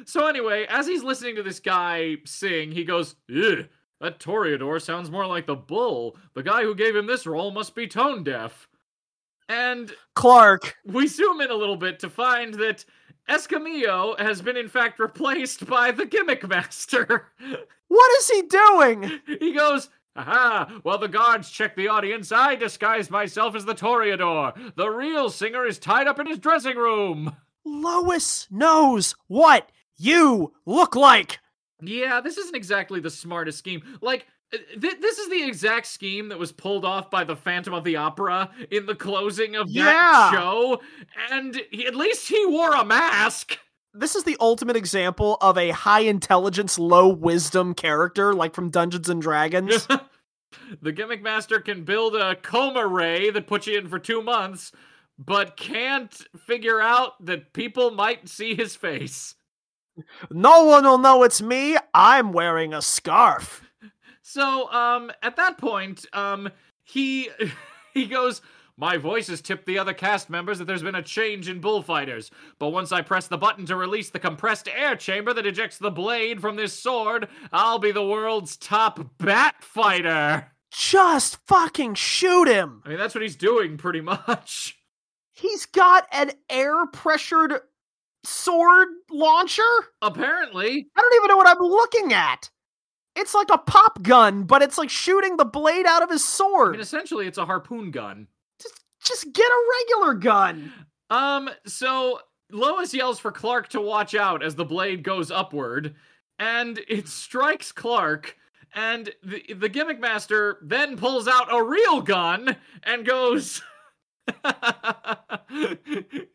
So anyway, as he's listening to this guy sing, he goes, that Toreador sounds more like the bull. The guy who gave him this role must be tone deaf. And Clark. we zoom in a little bit to find that Escamillo has been in fact replaced by the gimmick master. What is he doing? he goes, Aha! While the guards check the audience, I disguise myself as the Toreador. The real singer is tied up in his dressing room. Lois knows what you look like. Yeah, this isn't exactly the smartest scheme. Like, th- this is the exact scheme that was pulled off by the Phantom of the Opera in the closing of that show, and he, at least he wore a mask. This is the ultimate example of a high intelligence, low wisdom character, like from Dungeons and Dragons. the gimmick master can build a coma ray that puts you in for two months, but can't figure out that people might see his face. no one will know it's me. I'm wearing a scarf. So, um, at that point, um, he he goes, "My voice has tipped the other cast members that there's been a change in bullfighters. But once I press the button to release the compressed air chamber that ejects the blade from this sword, I'll be the world's top bat fighter." Just fucking shoot him. I mean, that's what he's doing pretty much. He's got an air pressured sword launcher? Apparently, I don't even know what I'm looking at. It's like a pop gun, but it's like shooting the blade out of his sword. I mean, essentially, it's a harpoon gun. just, just get a regular gun. Um, so Lois yells for Clark to watch out as the blade goes upward, and it strikes Clark. And the the gimmick master then pulls out a real gun and goes.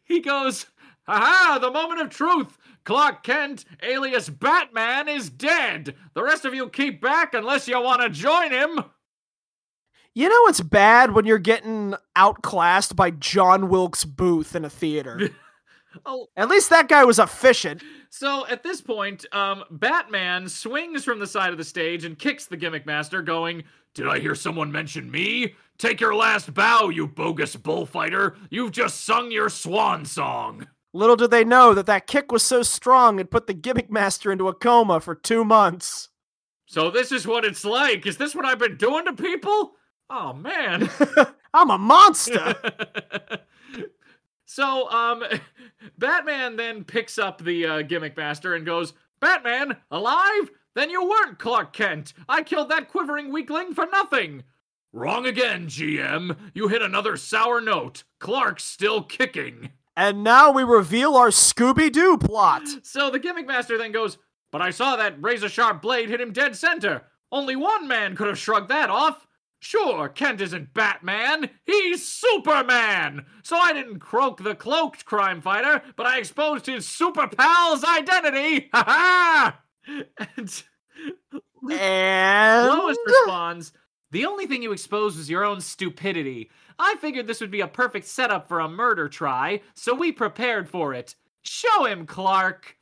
he goes, "Aha! The moment of truth. Clark Kent, alias Batman, is dead. The rest of you keep back unless you want to join him." You know it's bad when you're getting outclassed by John Wilkes Booth in a theater. Oh, At least that guy was efficient. So at this point, um, Batman swings from the side of the stage and kicks the gimmick master, going, Did I hear someone mention me? Take your last bow, you bogus bullfighter. You've just sung your swan song. Little did they know that that kick was so strong it put the gimmick master into a coma for two months. So this is what it's like. Is this what I've been doing to people? Oh man. I'm a monster. so um Batman then picks up the uh, gimmick master and goes, "Batman, alive? Then you weren't Clark Kent. I killed that quivering weakling for nothing." Wrong again, GM. You hit another sour note. Clark's still kicking. And now we reveal our Scooby Doo plot. So the gimmick master then goes, But I saw that razor sharp blade hit him dead center. Only one man could have shrugged that off. Sure, Kent isn't Batman. He's Superman. So I didn't croak the cloaked crime fighter, but I exposed his super pal's identity. Ha ha! And And Lois responds, The only thing you exposed was your own stupidity. I figured this would be a perfect setup for a murder try, so we prepared for it. Show him, Clark.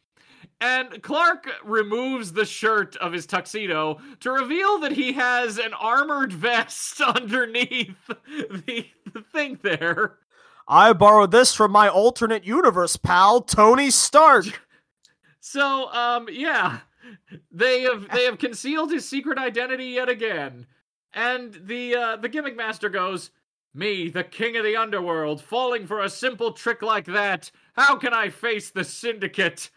And Clark removes the shirt of his tuxedo to reveal that he has an armored vest underneath the, the thing there. I borrowed this from my alternate universe pal, Tony Stark. So, um, yeah, they have they have concealed his secret identity yet again, and the uh, the gimmick master goes, "Me, the king of the underworld, falling for a simple trick like that. How can I face the syndicate?"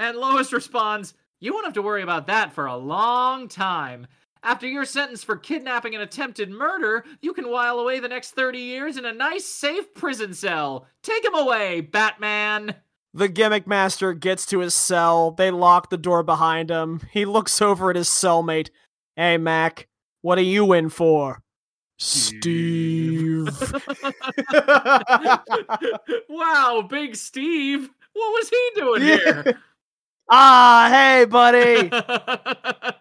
And Lois responds, "You won't have to worry about that for a long time." After your sentence for kidnapping and attempted murder, you can while away the next 30 years in a nice, safe prison cell. Take him away, Batman! The gimmick master gets to his cell. They lock the door behind him. He looks over at his cellmate. Hey, Mac, what are you in for? Steve. wow, Big Steve. What was he doing Yeah. here? ah, hey, buddy.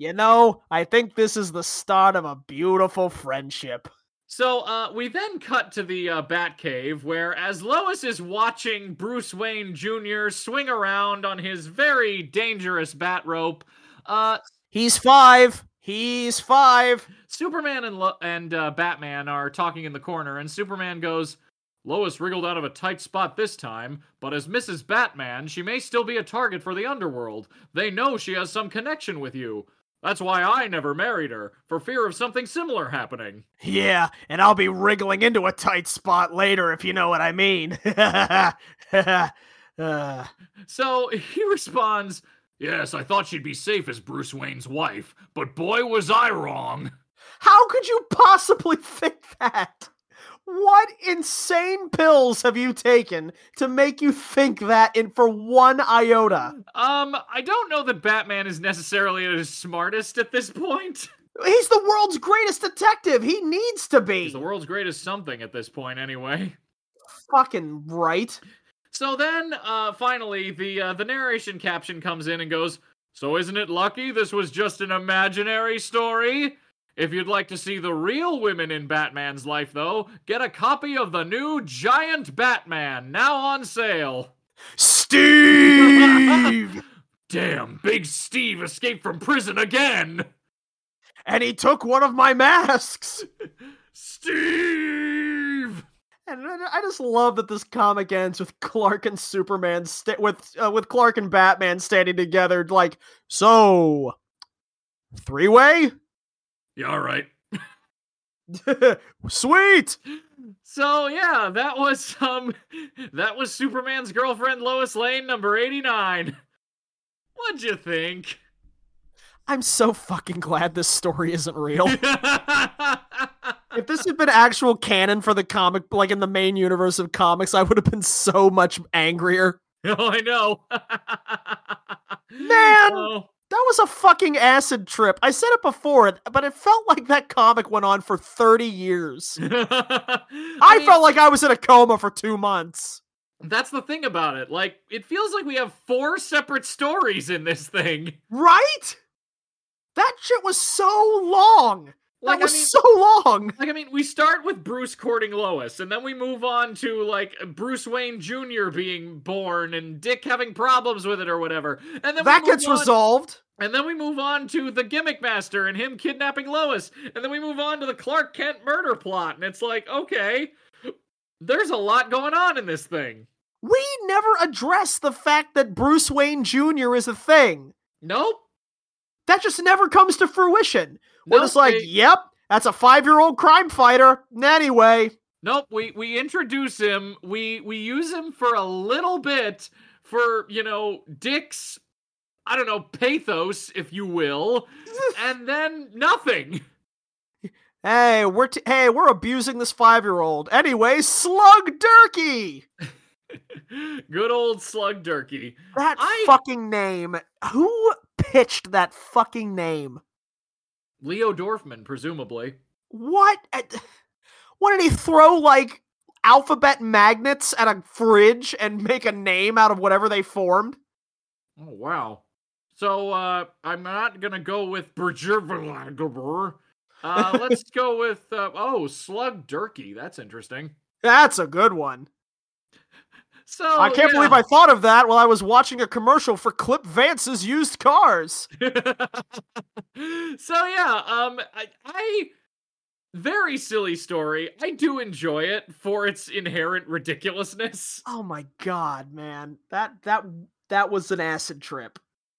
You know, I think this is the start of a beautiful friendship. so, uh, we then cut to the uh, Batcave, where as Lois is watching Bruce Wayne Jr. swing around on his very dangerous bat rope, uh, He's five. He's five. Superman and Lo- and uh, Batman are talking in the corner, and Superman goes, "Lois wriggled out of a tight spot this time, but as Mrs. Batman, she may still be a target for the underworld. They know she has some connection with you. That's why I never married her, for fear of something similar happening." Yeah, and I'll be wriggling into a tight spot later, if you know what I mean. Uh, So he responds, "Yes, I thought she'd be safe as Bruce Wayne's wife, but boy was I wrong." How could you possibly think that? What insane pills have you taken to make you think that in for one iota? Um, I don't know that Batman is necessarily the smartest at this point. He's the world's greatest detective. He needs to be. He's the world's greatest something at this point, anyway. Fucking right. So then, uh, finally, the uh, the narration caption comes in and goes, "So isn't it lucky this was just an imaginary story? If you'd like to see the real women in Batman's life, though, get a copy of the new Giant Batman now on sale." Steve! Damn, Big Steve escaped from prison again. and he took one of my masks. Steve. And I just love that this comic ends with Clark and Superman sta- with uh, with Clark and Batman standing together, like so. Three way, Yeah, all right. sweet. So yeah, that was um that was Superman's girlfriend Lois Lane number 89. What'd you think? I'm so fucking glad this story isn't real. if this had been actual canon for the comic, like in the main universe of comics, I would have been so much angrier. oh, I know. Man! Oh. That was a fucking acid trip. I said it before, but it felt like that comic went on for 30 years. I, I, mean, felt like I was in a coma for two months. that's the thing about it. Like, it feels like we have four separate stories in this thing. Right? That shit was so long. Like, that was I mean, so long. Like, I mean, we start with Bruce courting Lois, and then we move on to, like, Bruce Wayne Jr. being born and Dick having problems with it or whatever. And then That gets on- resolved. And then we move on to the Gimmick Master and him kidnapping Lois. And then we move on to the Clark Kent murder plot. And it's like, okay, there's a lot going on in this thing. We never address the fact that Bruce Wayne Jr. is a thing. Nope. That just never comes to fruition. We're Nope, just like, they- yep, that's a five year old crime fighter. Anyway, Nope, we we introduce him. We we use him for a little bit for, you know, Dick's I don't know, pathos, if you will, and then nothing. hey, we're t- hey, we're abusing this five year old. Anyway, Slug Durkee. Good old Slug Durkee. That I- fucking name. Who pitched that fucking name? Leo Dorfman, presumably. What? What did he throw like alphabet magnets at a fridge and make a name out of whatever they formed? Oh wow. So uh I'm not gonna go with Bergerverlagerer. Uh let's go with uh, oh Slug Durkee. That's interesting. That's a good one. So I can't believe I thought of that while I was watching a commercial for Clip Vance's used cars. so yeah, um I, I very silly story. I do enjoy it for its inherent ridiculousness. Oh my god, man. That that that was an acid trip.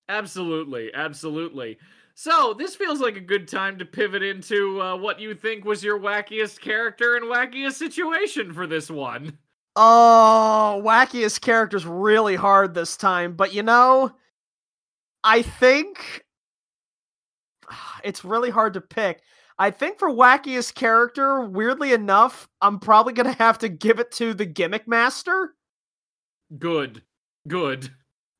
Absolutely, absolutely. So this feels like a good time to pivot into uh, what you think was your wackiest character and wackiest situation for this one. Oh, wackiest character's really hard this time, but you know, I think it's really hard to pick. I think for wackiest character, weirdly enough, I'm probably gonna have to give it to the gimmick master. Good, good.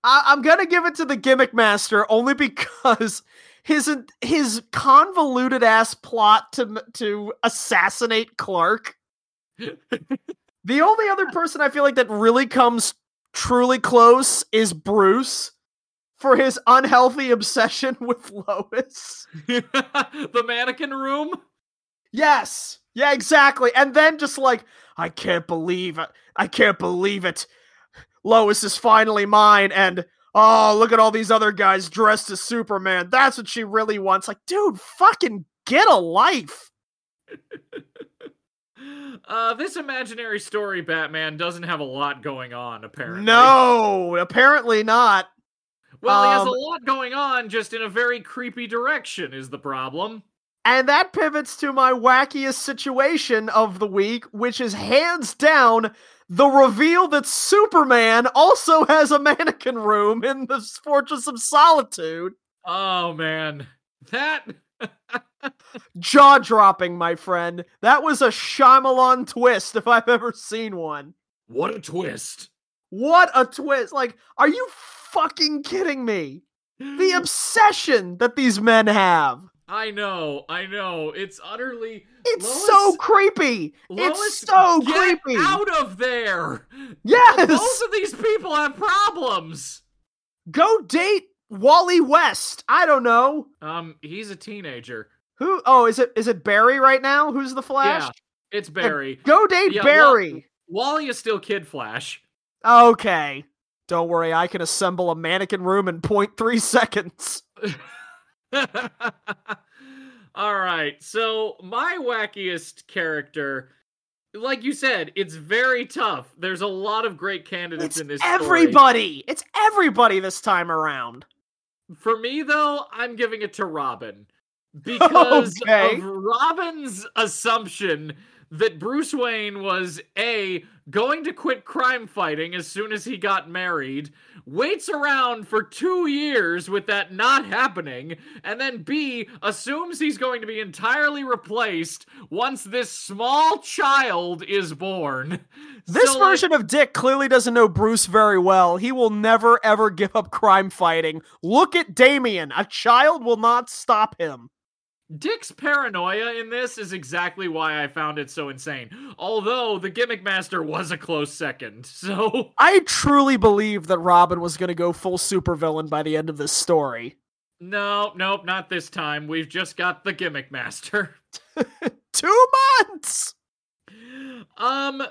I- I'm gonna give it to the gimmick master only because his his convoluted ass plot to to assassinate Clark. The only other person I feel like that really comes truly close is Bruce for his unhealthy obsession with Lois. the mannequin room. Yes. Yeah, exactly. And then just like, I can't believe it. I can't believe it. Lois is finally mine and oh, look at all these other guys dressed as Superman. That's what she really wants. Like, dude, fucking get a life. Uh, this imaginary story Batman doesn't have a lot going on, apparently. No, apparently not. Well, he has a um, lot going on, just in a very creepy direction, is the problem. And that pivots to my wackiest situation of the week, which is hands down the reveal that Superman also has a mannequin room in the Fortress of Solitude. Oh, man. That. Jaw dropping, my friend. That was a Shyamalan twist if I've ever seen one. What a twist. What a twist! Like, are you fucking kidding me? The obsession that these men have. I know, I know. It's utterly. It's Lois- so creepy. Lois, it's so get creepy. out of there! Yes. Both of these people have problems! Go date Wally West. I don't know. Um, he's a teenager. Who oh, is it is it Barry right now? Who's the Flash? Yeah, it's Barry. Go date Yeah, Barry. Wally is still Kid Flash. Okay. Don't worry, I can assemble a mannequin room in 0.3 seconds. All right. So my wackiest character, like you said, it's very tough. There's a lot of great candidates It's in this. story. everybody. It's everybody this time around. For me, though, I'm giving it to Robin because Okay. of Robin's assumption that Bruce Wayne was A, going to quit crime fighting as soon as he got married, waits around for two years with that not happening, and then B, assumes he's going to be entirely replaced once this small child is born. This So, like, version of Dick clearly doesn't know Bruce very well. He will never ever give up crime fighting. Look at Damian. A child will not stop him. Dick's paranoia in this is exactly why I found it so insane. Although the gimmick master was a close second. So I truly believe that Robin was going to go full supervillain by the end of this story. no, nope, not this time. We've just got the gimmick master. Two months! Um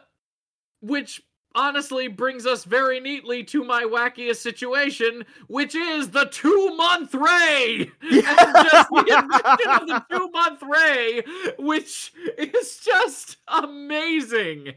which honestly brings us very neatly to my wackiest situation, which is the two month ray! And just the invention of the two month ray, which is just amazing.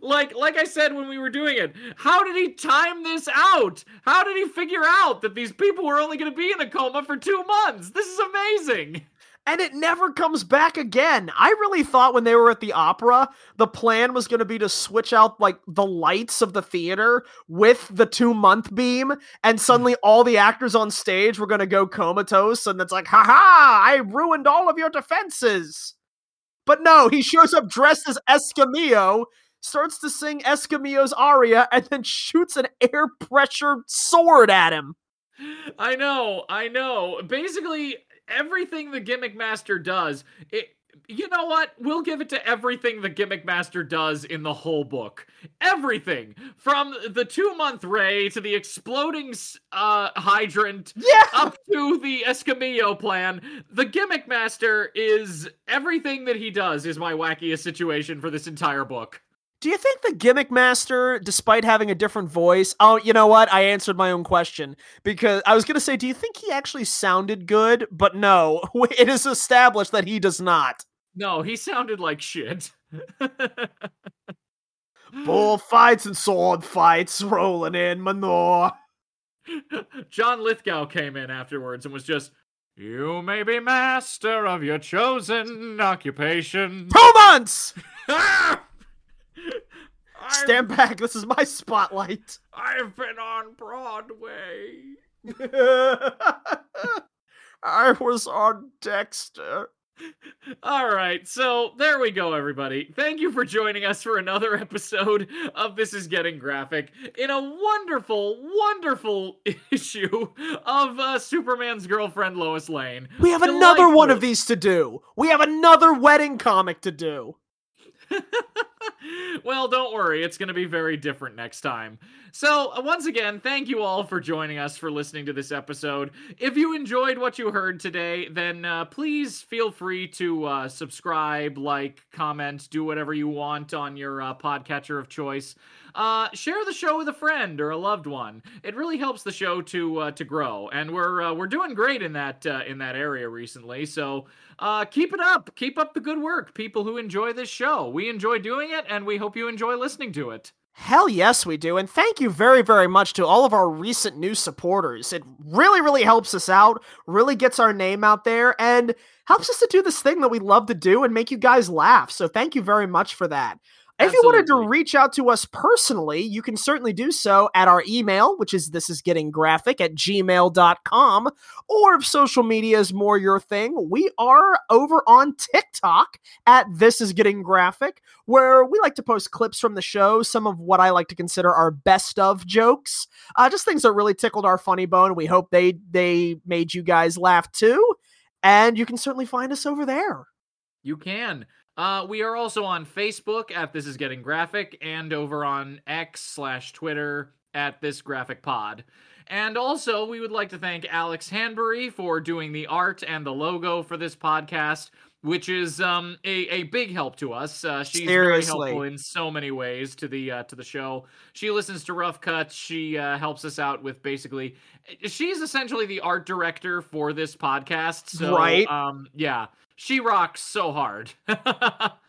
Like like I said when we were doing it, how did he time this out? How did he figure out that these people were only gonna be in a coma for two months? This is amazing. And it never comes back again. I really thought when they were at the opera, the plan was going to be to switch out like the lights of the theater with the two month beam, and suddenly hmm. all the actors on stage were going to go comatose, and it's like, haha, I ruined all of your defenses. But no, he shows up dressed as Escamillo, starts to sing Escamillo's aria, and then shoots an air pressure sword at him. I know, I know. Basically, everything the gimmick master does, it you know what? We'll give it to everything the gimmick master does in the whole book. Everything from the two month ray to the exploding uh, hydrant Yeah! up to the Escamillo plan. The gimmick master is everything that he does is my wackiest situation for this entire book. Do you think the gimmick master, despite having a different voice, oh, you know what? I answered my own question because I was going to say, do you think he actually sounded good? But no, it is established that he does not. No, he sounded like shit. Bull fights and sword fights rolling in manure. John Lithgow came in afterwards and was just, You may be master of your chosen occupation. Two months! Stand back. This is my spotlight. I've been on Broadway. I was on Dexter. All right, so there we go, everybody. Thank you for joining us for another episode of This Is Getting Graphic in a wonderful, wonderful issue of uh, Superman's girlfriend Lois Lane. We have another one of these to do. We have another wedding comic to do. Well, don't worry, it's going to be very different next time. So, uh, once again, thank you all for joining us for listening to this episode. If you enjoyed what you heard today, then uh, please feel free to uh, subscribe, like, comment, do whatever you want on your uh, podcatcher of choice. Uh, share the show with a friend or a loved one. It really helps the show to uh, to grow, and we're uh, we're doing great in that uh, in that area recently. So uh, keep it up, keep up the good work, people who enjoy this show. We enjoy doing it, and we hope you enjoy listening to it. Hell yes, we do. And thank you very, very much to all of our recent new supporters. It really, really helps us out, really gets our name out there, and helps us to do this thing that we love to do and make you guys laugh. So thank you very much for that. If you wanted to reach out to us personally, you can certainly do so at our email, which is this is getting graphic at gmail.com. Or if social media is more your thing, we are over on TikTok at this is getting graphic where we like to post clips from the show, some of what I like to consider our best of jokes, uh, just things that really tickled our funny bone. We hope they they made you guys laugh too, and you can certainly find us over there. You can. Uh, we are also on Facebook at This Is Getting Graphic and over on X slash Twitter at This Graphic Pod. And also, we would like to thank Alex Hanbury for doing the art and the logo for this podcast, which is um, a, a big help to us. Uh, she's very helpful in so many ways to the uh, to the show. She listens to Rough Cuts. She uh, helps us out with basically. She's essentially the art director for this podcast. So, Right. Um, yeah, she rocks so hard.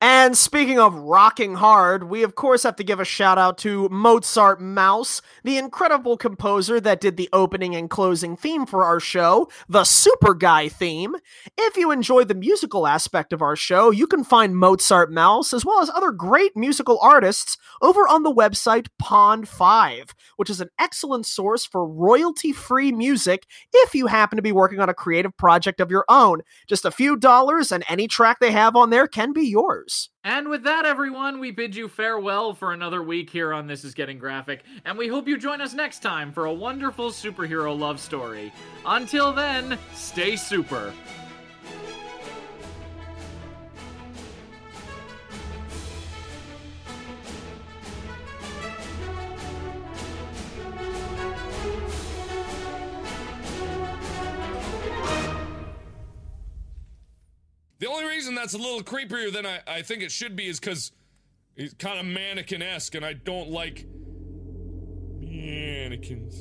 And speaking of rocking hard, we of course have to give a shout out to Mozart Mouse, the incredible composer that did the opening and closing theme for our show, the Super Guy theme. If you enjoy the musical aspect of our show, you can find Mozart Mouse as well as other great musical artists over on the website Pond5, which is an excellent source for royalty free music if you happen to be working on a creative project of your own. Just a few dollars, and any track they have on there can be yours. And with that, everyone, we bid you farewell for another week here on This Is Getting Graphic, and we hope you join us next time for a wonderful superhero love story. Until then, stay super. The only reason that's a little creepier than I, I think it should be is because he's kind of mannequin esque, and I don't like mannequins.